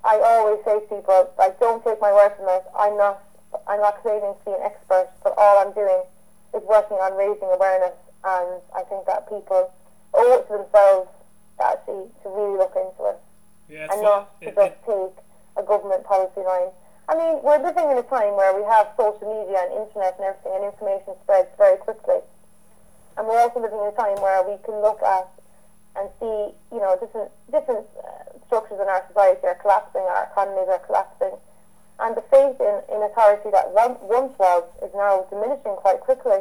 [SPEAKER 2] I always say to people, like, don't take my word from it. I'm not, I'm not claiming to be an expert, but all I'm doing is working on raising awareness, and I think that people owe it to themselves to actually to really look into it,
[SPEAKER 1] yeah,
[SPEAKER 2] and not to just take a government policy line. I mean, we're living in a time where we have social media and internet and everything, and information spreads very quickly. And we're also living in a time where we can look at and see, you know, different different uh, structures in our society are collapsing, our economies are collapsing, and the faith in, in authority that once was is now diminishing quite quickly.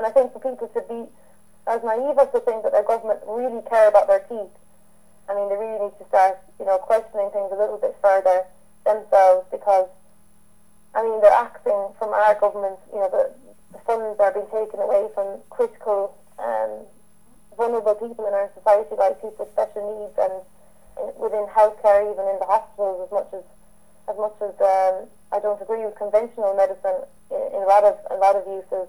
[SPEAKER 2] And I think for people to be as naive as to think that their government really care about their teeth, I mean, they really need to start, you know, questioning things a little bit further themselves because, I mean, they're acting from our government, you know, the, the funds are being taken away from critical, um, vulnerable people in our society, like people with special needs and in, within healthcare, even in the hospitals, as much as as much as um, I don't agree with conventional medicine in, in a lot of a lot of uses.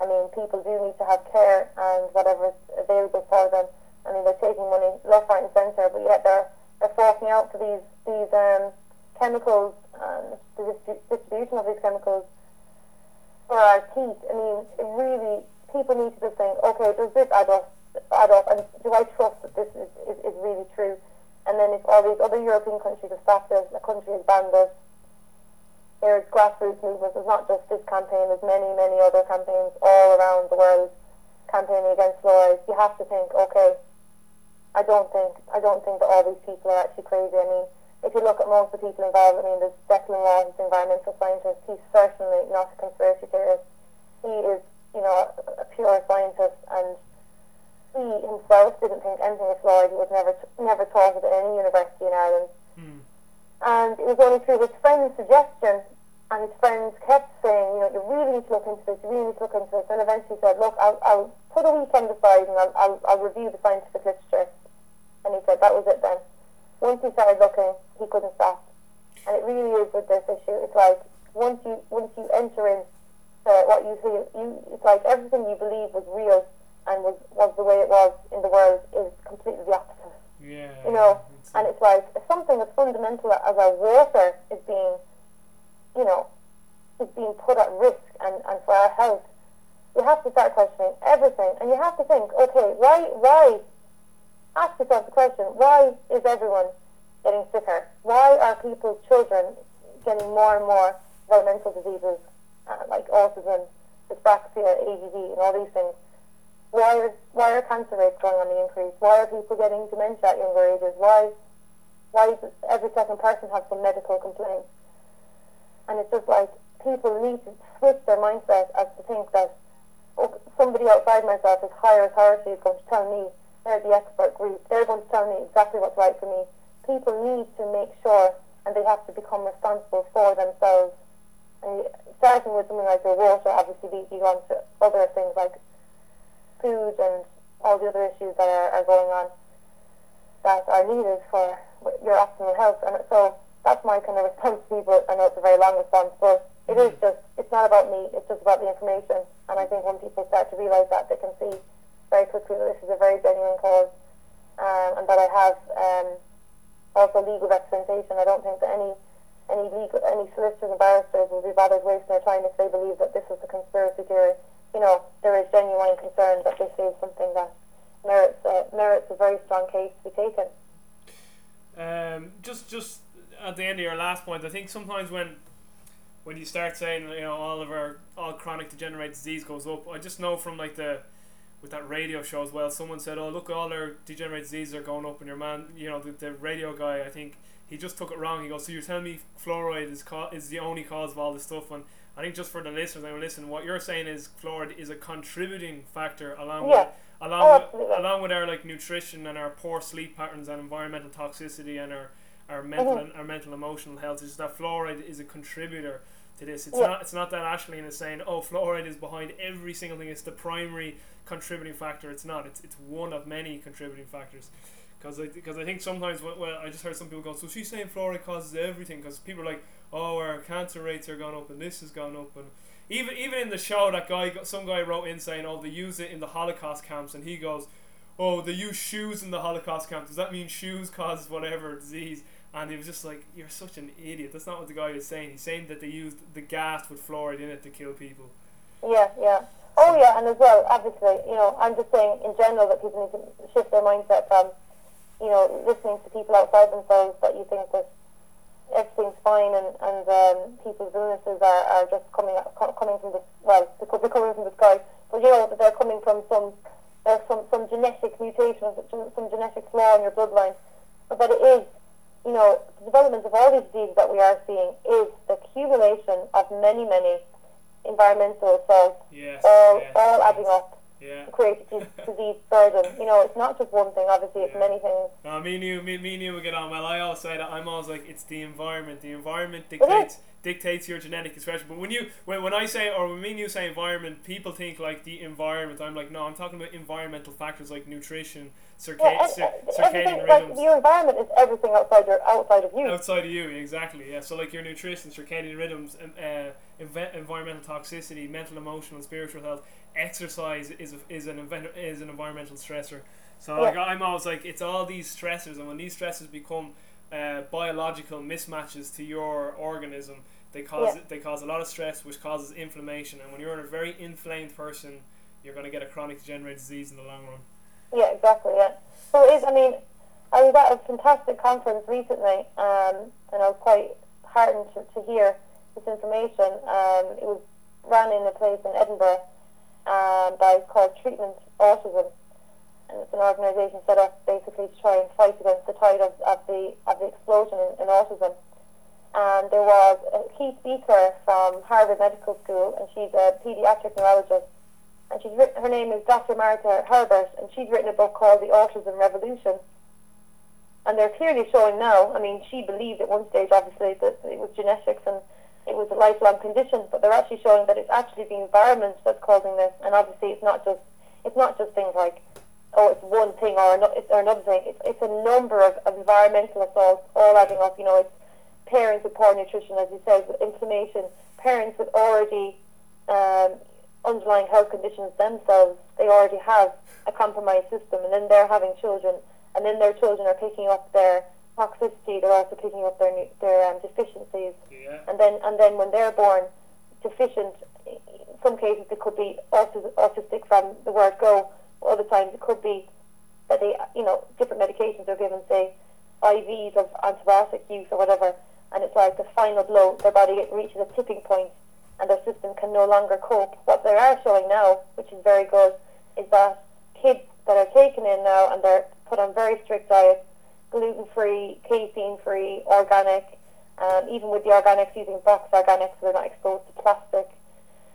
[SPEAKER 2] I mean, people do need to have care and whatever is available for them. I mean, they're taking money left, right, and centre, but yet they're they're forking out for these these um, chemicals and the distribution of these chemicals for our teeth. I mean, really, people need to just think, okay, does this add up, add up and do I trust that this is, is, is really true? And then if all these other European countries have stopped this, the country has banned us, there's grassroots movements. It's not just this campaign. There's many, many other campaigns all around the world campaigning against fluoride. You have to think, okay, I don't think, I don't think that all these people are actually crazy. I mean, if you look at most of the people involved, I mean, there's Declan Waugh, he's an environmental scientist. He's certainly not a conspiracy theorist. He is, you know, a, a pure scientist, and he himself didn't think anything of fluoride. He was never never taught at any university in Ireland.
[SPEAKER 1] Mm.
[SPEAKER 2] And it was only through his friend's suggestion, and his friends kept saying, you know, you really need to look into this. You really need to look into this. And eventually said, look, I'll, I'll put a weekend aside and I'll, I'll, I'll review the scientific literature. And he said that was it then once he started looking, he couldn't stop. And it really is with this issue. It's like once you once you enter in uh, what you feel, you it's like everything you believe was real and was was the way it was in the world is completely the opposite.
[SPEAKER 1] Yeah.
[SPEAKER 2] You know, and it's like if something as fundamental as our water is being, you know, is being put at risk and, and for our health, you have to start questioning everything, and you have to think, okay, why why ask yourself the question, why is everyone getting sicker? Why are people's children getting more and more developmental diseases uh, like autism, dyspraxia, ADD, and all these things? Why are, why are cancer rates going on the increase? Why are people getting dementia at younger ages? Why, why does every second person have some medical complaint? And it's just like people need to switch their mindset as to think that oh, somebody outside myself is higher authority is going to tell me they're the expert group. They're going to tell me exactly what's right for me. People need to make sure, and they have to become responsible for themselves. And starting with something like your water, obviously leads you on to other things like food and all the other issues that are, are going on that are needed for your optimal health. And so that's my kind of response to people. I know it's a very long response, but it is just, it's not about me, it's just about the information. And I think when people start to realise that, they can see very quickly that this is a very genuine cause um, and that I have um, also legal representation. I don't think that any any legal, any solicitors and barristers will be bothered wasting their time if they believe that this is a conspiracy theory. You know, there is genuine concern that this is something that merits uh, merits a very strong case to be taken.
[SPEAKER 1] Um, just just at the end of your last point, I think sometimes when when you start saying you know all of our all chronic degenerative disease goes up, I just know from like the with that radio show as well. Someone said, "Oh, look, all our degenerative diseases are going up," and your man, you know, the, the radio guy, I think he just took it wrong. He goes, "So you're telling me fluoride is co- is the only cause of all this stuff?" And I think just for the listeners, I mean, listen. What you're saying is fluoride is a contributing factor along
[SPEAKER 2] Yeah.
[SPEAKER 1] with along
[SPEAKER 2] Oh,
[SPEAKER 1] with, along with our like nutrition and our poor sleep patterns and environmental toxicity and our our mental
[SPEAKER 2] Mhm.
[SPEAKER 1] and our mental emotional health. Is that fluoride is a contributor to this. It's
[SPEAKER 2] Yeah.
[SPEAKER 1] not it's not that Aisling is saying, oh, fluoride is behind every single thing. It's the primary contributing factor. It's not. It's it's one of many contributing factors. Because I, because I think sometimes when I just heard some people go, so she's saying fluoride causes everything. Because people are like, oh, our cancer rates are gone up and this has gone up and even even in the show that guy got- some guy wrote in saying, oh, they use it in the Holocaust camps and he goes, oh, they use shoes in the Holocaust camps. Does that mean shoes cause whatever disease? And he was just like, you're such an idiot. That's not what the guy is saying. He's saying that they used the gas with fluoride in it to kill people.
[SPEAKER 2] Yeah, yeah. Oh, yeah, and as well, obviously, you know, I'm just saying in general that people need to shift their mindset from, you know, listening to people outside themselves that you think that everything's fine and, and um, people's illnesses are, are just coming coming from the, well, they're coming from the sky, but you know that they're coming from some, there's some, some genetic mutation, some, some genetic flaw in your bloodline. But that it is, you know, the development of all these diseases that we are seeing is the accumulation of many, many environmental assaults
[SPEAKER 1] Yes.
[SPEAKER 2] all,
[SPEAKER 1] yes,
[SPEAKER 2] all
[SPEAKER 1] yes.
[SPEAKER 2] adding up
[SPEAKER 1] Yeah.
[SPEAKER 2] to create a disease burden. You know, it's not just one thing, obviously, it's
[SPEAKER 1] Yeah.
[SPEAKER 2] many things.
[SPEAKER 1] No, me and you, me, me and you will get on well. I always say that I'm always like it's the environment. The environment dictates dictates your genetic expression. But when you when, when I say or when me and you say environment, people think like the environment. I'm like no, I'm talking about environmental factors like nutrition, circa-
[SPEAKER 2] Yeah, and,
[SPEAKER 1] cir- circadian
[SPEAKER 2] everything, like,
[SPEAKER 1] rhythms.
[SPEAKER 2] your environment is everything outside your outside of you.
[SPEAKER 1] Outside of you, exactly. Yeah. So like your nutrition, circadian rhythms, uh, env- environmental toxicity, mental, emotional, and spiritual health. Exercise is a, is an is an environmental stressor. So
[SPEAKER 2] Yeah.
[SPEAKER 1] like I'm always like it's all these stressors, and when these stressors become uh, biological mismatches to your organism, they cause
[SPEAKER 2] Yeah.
[SPEAKER 1] they cause a lot of stress, which causes inflammation. And when you're a very inflamed person, you're going to get a chronic degenerative disease in the long run.
[SPEAKER 2] Yeah, exactly. Yeah. So it is. I mean, I was at a fantastic conference recently, um, and I was quite heartened to, to hear this information. Um, it was run in a place in Edinburgh um, by called Treating Autism, it's an organisation set up basically to try and fight against the tide of, of the of the explosion in, in autism. And there was a key speaker from Harvard Medical School, and she's a paediatric neurologist and she's written, her name is Dr. Martha Herbert, and she's written a book called The Autism Revolution. And they're clearly showing now, I mean, she believed at one stage, obviously, that it was genetics and it was a lifelong condition, but they're actually showing that it's actually the environment that's causing this. And obviously, it's not just it's not just things like, oh, it's one thing or, it's, or another thing. It's, it's a number of, of environmental assaults all adding up. You know, it's parents with poor nutrition, as you said, with inflammation, parents with already um, underlying health conditions themselves, they already have a compromised system, and then they're having children, and then their children are picking up their toxicity. They're also picking up their their um, deficiencies,
[SPEAKER 1] Yeah.
[SPEAKER 2] and then and then when they're born deficient, in some cases it could be autis- autistic from the word go. Other times it could be that they, you know, different medications are given, say IVs of antibiotic use or whatever, and it's like the final blow. Their body reaches a tipping point, and their system can no longer cope. What they are showing now, which is very good, is that kids that are taken in now and they're put on very strict diets, gluten-free, casein-free, organic, um, even with the organics using box organics, so they're not exposed to plastic,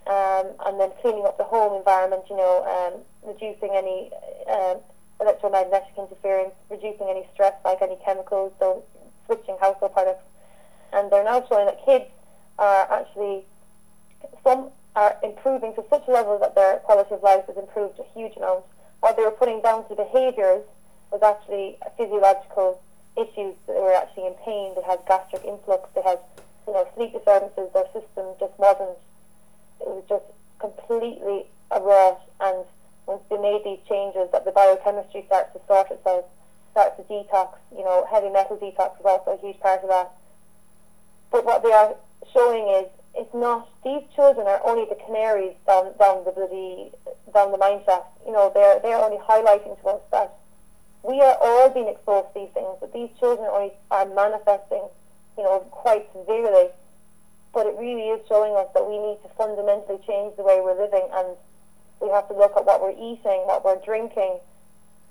[SPEAKER 2] um, and then cleaning up the home environment, you know, um, reducing any um, electromagnetic interference, reducing any stress like any chemicals, so switching household products. And they're now showing that kids are actually some are improving to such a level that their quality of life has improved a huge amount. What they were putting down to behaviours was actually physiological issues. They were actually in pain. They had gastric influx. They had, you know, sleep disturbances. Their system just wasn't. It was just completely a rot. And once they made these changes, that the biochemistry starts to sort itself, starts to detox. You know, heavy metal detox is also a huge part of that. But what they are showing is it's not these children are only the canaries down down the bloody down the mine shaft. You know, they're they're only highlighting to us that we are all being exposed to these things, but these children only are manifesting, you know, quite severely. But it really is showing us that we need to fundamentally change the way we're living and we have to look at what we're eating, what we're drinking.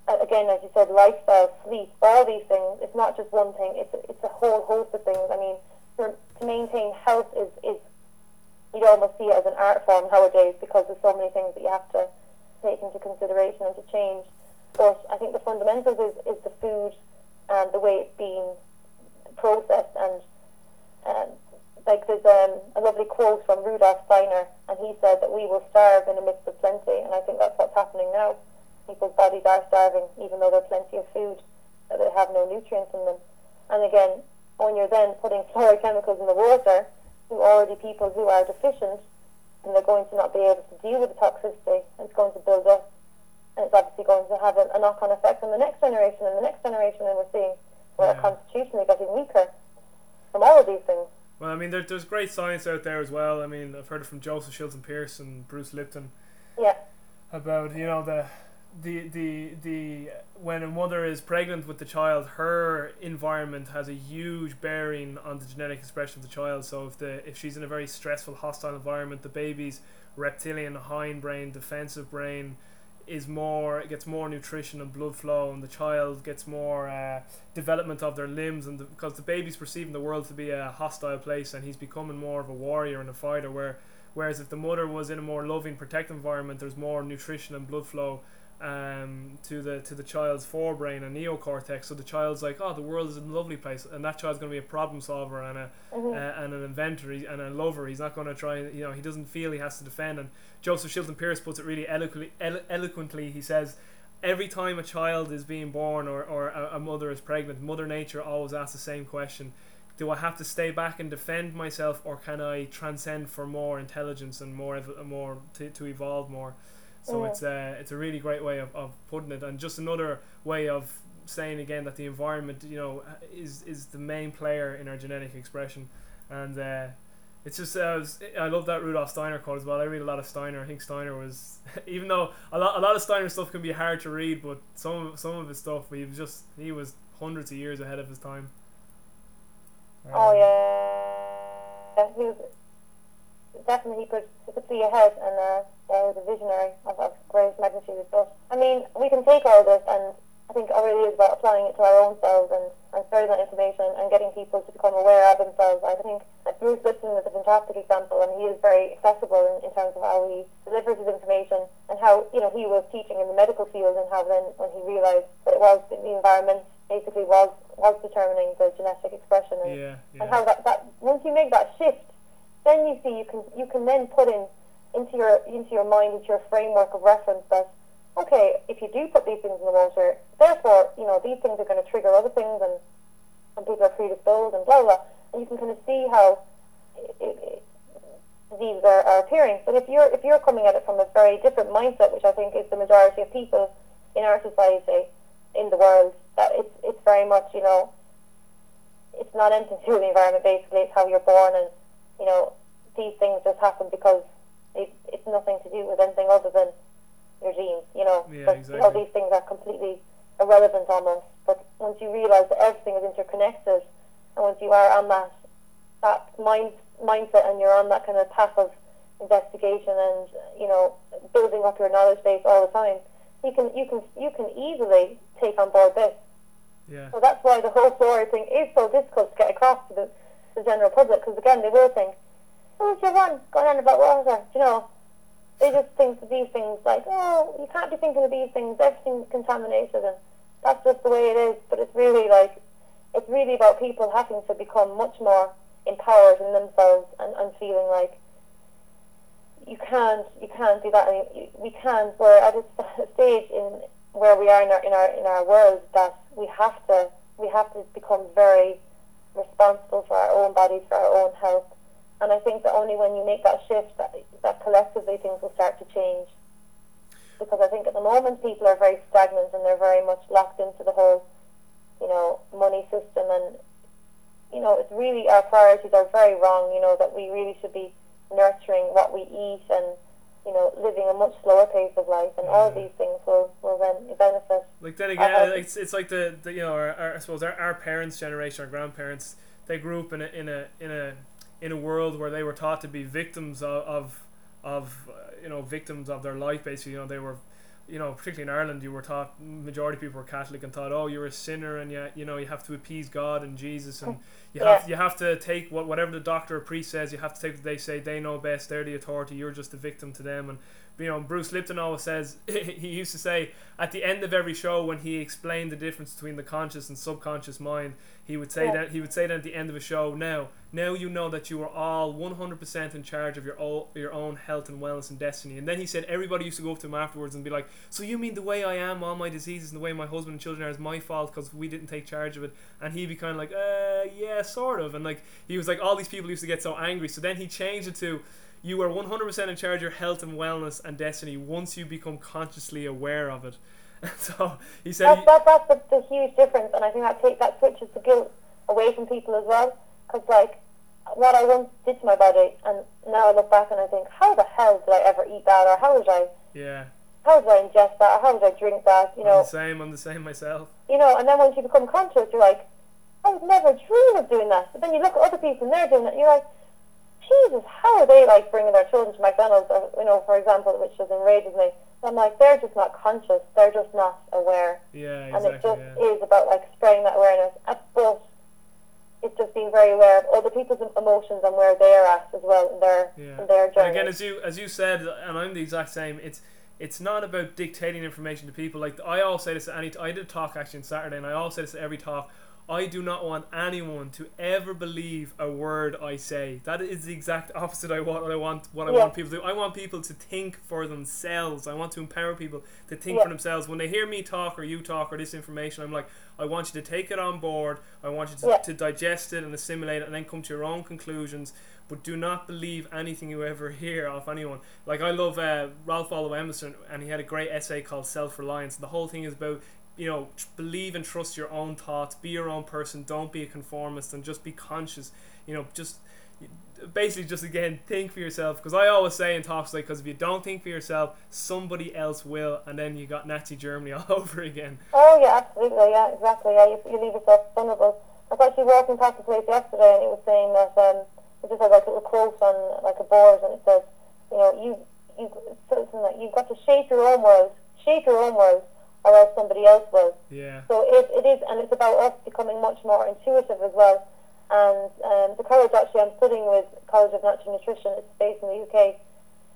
[SPEAKER 2] And again, as you said, lifestyle, sleep, all these things. It's not just one thing. It's a, it's a whole host of things. I mean, for, to maintain health is, is you'd almost see it as an art form nowadays because there's so many things that you have to take into consideration and to change. But I think the fundamentals is, is the food and the way it's being processed and um, like there's um, a lovely quote from Rudolf Steiner and he said that we will starve in the midst of plenty and I think that's what's happening now. People's bodies are starving even though there's plenty of food that they have no nutrients in them. And again, when you're then putting fluoride chemicals in the water, who already people who are deficient, and they're going to not be able to deal with the toxicity, and it's going to build up, and it's obviously going to have a, a knock-on effect on the next generation and the next generation, and we're seeing we're yeah. constitutionally getting weaker from all of these things.
[SPEAKER 1] Well, I mean, there, there's great science out there as well. I mean, I've heard it from Joseph Chilton Pearce and Bruce Lipton.
[SPEAKER 2] Yeah.
[SPEAKER 1] About you know the the the the when a mother is pregnant with the child, her environment has a huge bearing on the genetic expression of the child. So if the if she's in a very stressful, hostile environment, the baby's reptilian hindbrain, defensive brain, is more it gets more nutrition and blood flow, and the child gets more uh, development of their limbs, and the, because the baby's perceiving the world to be a hostile place, and he's becoming more of a warrior and a fighter. Where whereas if the mother was in a more loving, protective environment, there's more nutrition and blood flow um, to the to the child's forebrain and neocortex. So the child's like, oh, the world is a lovely place, and that child's going to be a problem solver and a mm-hmm. uh, and an inventor and a lover. He's not going to try. You know, he doesn't feel he has to defend. And Joseph Chilton Pearce puts it really eloquently. Elo- eloquently, he says. Every time a child is being born or, or a, a mother is pregnant, Mother Nature always asks the same question do I have to stay back and defend myself, or can I transcend for more intelligence and more, more to, to evolve more? So it's a it's a really great way of, of putting it, and just another way of saying again that the environment, you know, is is the main player in our genetic expression, and uh, it's just uh, I love that Rudolf Steiner quote as well. I read a lot of Steiner. I think Steiner was even though a lot a lot of Steiner stuff can be hard to read, but some of, some of his stuff he was just he was hundreds of years ahead of his time.
[SPEAKER 2] oh yeah, was definitely he could he could see ahead and. Uh, uh, was a visionary of, of great magnitude. But I mean, we can take all this, and I think it really is about applying it to our own selves and, and spreading that information and getting people to become aware of themselves. I think Bruce Lipton is a fantastic example, and he is very accessible in, in terms of how he delivers his information and how you know he was teaching in the medical field, and how then when he realised that it was the environment basically was was determining the genetic expression, and,
[SPEAKER 1] yeah, yeah.
[SPEAKER 2] and how that, that once you make that shift, then you see you can you can then put in into your into your mind, into your framework of reference that okay, if you do put these things in the water, therefore, you know, these things are going to trigger other things and, and people are predisposed and blah, blah, And you can kind of see how it, diseases are, are appearing. But if you're, if you're coming at it from a very different mindset, which I think is the majority of people in our society, in the world, that it's, it's very much, you know, it's not anything to do with the environment, basically. It's how you're born and, you know, these things just happen because it, it's nothing to do with anything other than your genes, you know.
[SPEAKER 1] Yeah,
[SPEAKER 2] but,
[SPEAKER 1] exactly.
[SPEAKER 2] All these things are completely irrelevant almost. But once you realise that everything is interconnected, and once you are on that that mind mindset and you're on that kind of path of investigation and you know building up your knowledge base all the time, you can you can you can easily take on board this.
[SPEAKER 1] Yeah.
[SPEAKER 2] So that's why the whole story thing is so difficult to get across to the, the general public because again they will think oh, your one going on about water? Do you know? They just think of these things like, oh, you can't be thinking of these things. Everything's contaminated, and that's just the way it is. But it's really like, it's really about people having to become much more empowered in themselves and, and feeling like you can't you can't do that. We can't. We're at a stage in where we are in our in our in our world that we have to we have to become very responsible for our own bodies, for our own health. And I think that only when you make that shift, that, that collectively things will start to change. Because I think at the moment people are very stagnant and they're very much locked into the whole, you know, money system. And, you know, it's really, our priorities are very wrong, you know, that we really should be nurturing what we eat and you know, living a much slower pace of life, and all of these things will, will then benefit.
[SPEAKER 1] Like then again, it's, it's like the, the you know, our, our, I suppose our, our parents' generation, our grandparents, they grew up in a in a in a in a world where they were taught to be victims of of, of uh, you know victims of their life. Basically, you know, they were you know, particularly in Ireland, you were taught majority of people were Catholic and thought, oh, you're a sinner, and you you know you have to appease God and Jesus, and you yeah. have you have to take what whatever the doctor or priest says, you have to take what they say. They know best. They're the authority. You're just a victim to them, and you know, Bruce Lipton always says he used to say at the end of every show when he explained the difference between the conscious and subconscious mind, he would say yeah. that he would say that at the end of a show. Now, now you know that you are all 100% in charge of your own your own health and wellness and destiny. And then he said everybody used to go up to him afterwards and be like, "So you mean the way I am, all my diseases, and the way my husband and children are is my fault because we didn't take charge of it?" And he'd be kind of like, "Uh, yeah, sort of." And like he was like, all these people used to get so angry. So then he changed it to you are 100% in charge of your health and wellness and destiny once you become consciously aware of it. so he said.
[SPEAKER 2] That's, that, that's the, the, huge difference, and I think that take, that switches the guilt away from people as well. Because like what I once did to my body, and now I look back and I think, how the hell did I ever eat that, or how did I?
[SPEAKER 1] Yeah.
[SPEAKER 2] How did I ingest that? Or how did I drink that? You know.
[SPEAKER 1] I'm the same. I'm the same myself.
[SPEAKER 2] You know, and then once you become conscious, you're like, I would never dream of doing that. But then you look at other people and they're doing it, and you're like Jesus, how are they like bringing their children to McDonald's, or, you know, for example, which just enrages me. I'm like, they're just not conscious. They're just not aware.
[SPEAKER 1] Yeah,
[SPEAKER 2] exactly. And it just
[SPEAKER 1] yeah.
[SPEAKER 2] is about like spreading that awareness. But it's just being very aware of other people's emotions and where they're at as well in their yeah. in their journey.
[SPEAKER 1] And again, as you as you said, and I'm the exact same. It's it's not about dictating information to people. Like I always say this at any. I did a talk actually on Saturday, and I always say this at every talk. I do not want anyone to ever believe a word I say. That is the exact opposite I want. What I want. What I yeah. want people to do. I want people to think for themselves. I want to empower people to think yeah. for themselves. When they hear me talk or you talk or this information, I'm like, I want you to take it on board. I want you to, yeah. to digest it and assimilate it, and then come to your own conclusions. But do not believe anything you ever hear off anyone. Like I love uh, Ralph Waldo Emerson, and he had a great essay called Self Reliance. The whole thing is about you know, believe and trust your own thoughts, be your own person, don't be a conformist, and just be conscious. You know, just basically just again think for yourself. Because I always say in talks like, because if you don't think for yourself, somebody else will, and then you got Nazi Germany all over again.
[SPEAKER 2] Oh yeah, absolutely, yeah, exactly. Yeah, you, you leave yourself vulnerable. I was actually walking past the place yesterday, and it was saying that um, it just had like a little quote on like a board, and it says, you know, you you something like you've got to shape your own world, shape your own world or else somebody else will.
[SPEAKER 1] Yeah.
[SPEAKER 2] So it, it is, and it's about us becoming much more intuitive as well. And um, the college actually I'm studying with College of Natural Nutrition. It's based in the UK.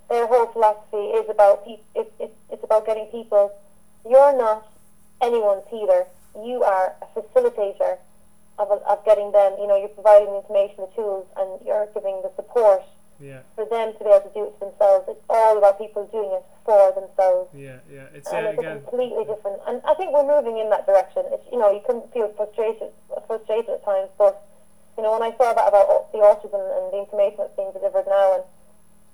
[SPEAKER 2] Their whole philosophy is about pe- it, it, it's about getting people. You're not anyone's healer. You are a facilitator of, of getting them. You know, you're providing the information, the tools, and you're giving the support
[SPEAKER 1] yeah.
[SPEAKER 2] for them to be able to do it themselves. It's all about people doing it for themselves.
[SPEAKER 1] Yeah, yeah. It's,
[SPEAKER 2] and
[SPEAKER 1] uh,
[SPEAKER 2] it's
[SPEAKER 1] again,
[SPEAKER 2] completely different. And I think we're moving in that direction. It's, you know, you can feel frustrated, frustrated at times, but you know, when I saw that about the autism and the information that's being delivered now, and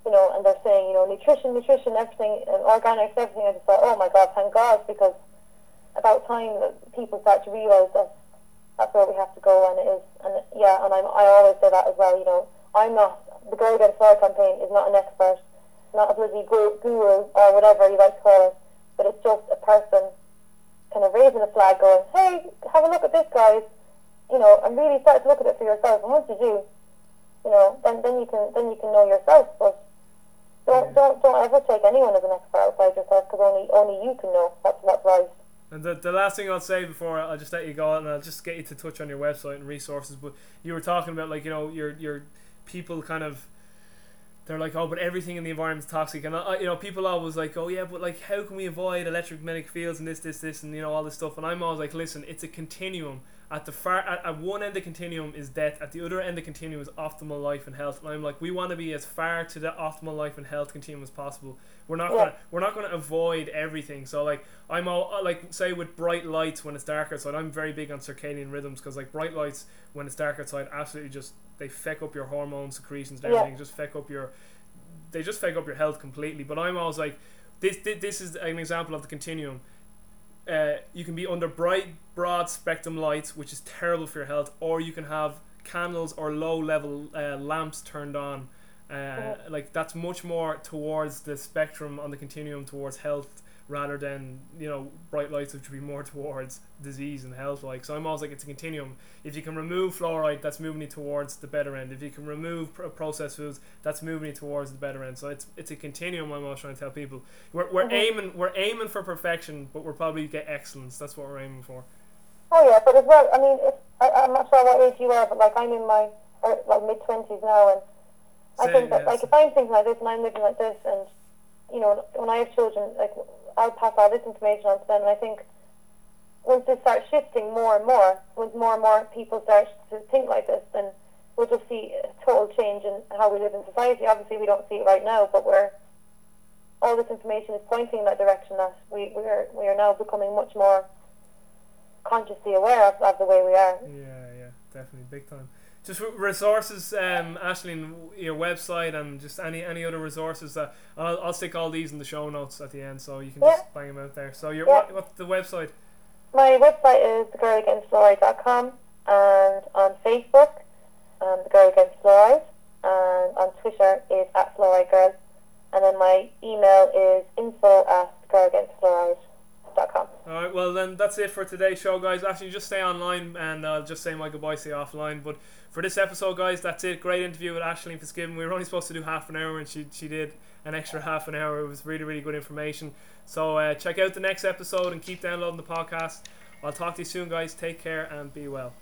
[SPEAKER 2] you know, and they're saying, you know, nutrition, nutrition, everything, and organics, everything, I just thought, oh my God, thank God, because about time that people start to realise that that's where we have to go, and it is, and yeah, and I'm, I always say that as well. You know, I'm not the Girl Against Fluoride campaign is not an expert, not a bloody guru or whatever you like to call it, but it's just a person kind of raising a flag going, hey, have a look at this, guys, you know, and really start to look at it for yourself. And once you do, you know, then, then you can then you can know yourself. But don't don't don't ever take anyone as an expert outside yourself because only only you can know what's what's right.
[SPEAKER 1] And the, the last thing I'll say before I'll just let you go and I'll just get you to touch on your website and resources. But you were talking about like you know your your people kind of they're like, oh, but everything in the environment is toxic, and I, you know, people always like, oh yeah, but like, how can we avoid electromagnetic fields and this, this, this, and you know, all this stuff? And I'm always like, listen, it's a continuum, at the far at, at one end of the continuum is death at the other end of the continuum is optimal life and health. And i'm like we want to be as far to the optimal life and health continuum as possible. We're not
[SPEAKER 2] Yeah.
[SPEAKER 1] gonna we're not gonna avoid everything. So like i'm all uh, like say with bright lights when it's dark outside i'm very big on circadian rhythms because like bright lights when it's dark outside absolutely just they feck up your hormone secretions and
[SPEAKER 2] Yeah.
[SPEAKER 1] everything just feck up your they just feck up your health completely. But i'm always like this this, this is an example of the continuum uh, you can be under bright, broad spectrum lights, which is terrible for your health, or you can have candles or low level uh, lamps turned on. Uh, like that's much more towards the spectrum on the continuum towards health rather than you know bright lights which would be more towards disease and health like. So i'm always like it's a continuum. If you can remove fluoride that's moving you towards the better end. If you can remove pr- processed foods that's moving you towards the better end. So it's it's a continuum i'm always trying to tell people. We're, we're
[SPEAKER 2] Mhm.
[SPEAKER 1] aiming we're aiming for perfection but we're probably get excellence. That's what we're aiming for.
[SPEAKER 2] Oh yeah, but as well, I mean, if, I, I'm not sure what age you are, but like I'm in my or, like mid twenties now, and I think that
[SPEAKER 1] yeah,
[SPEAKER 2] like if I'm thinking like this and I'm living like this, and you know, when I have children, like I'll pass all this information on to them, and I think once this starts shifting more and more, once more and more people start to think like this, then we'll just see a total change in how we live in society. Obviously, we don't see it right now, but we're all this information is pointing in that direction that we we are we are now becoming much more consciously aware of, of the way we are.
[SPEAKER 1] Yeah, yeah, definitely, big time. Just resources, um, Aisling, your website and just any any other resources that I'll, I'll stick all these in the show notes at the end, so you can
[SPEAKER 2] Yeah.
[SPEAKER 1] just bang them out there. So your
[SPEAKER 2] Yeah.
[SPEAKER 1] what, what's the website?
[SPEAKER 2] My website is thegirlagainstfluoride.com and on Facebook, um, the Girl Against Fluoride, and on Twitter is at Fluoride Girl, and then my email is info at
[SPEAKER 1] All right, well then that's it for today's show, guys. Actually, just stay online and I'll just say my goodbye, say offline. But for this episode, guys, that's it. Great interview with Aisling Fitzgibbon. We were only supposed to do half an hour, and she she did an extra half an hour. It was really really good information. So uh, check out the next episode and keep downloading the podcast. I'll talk to you soon, guys. Take care and be well.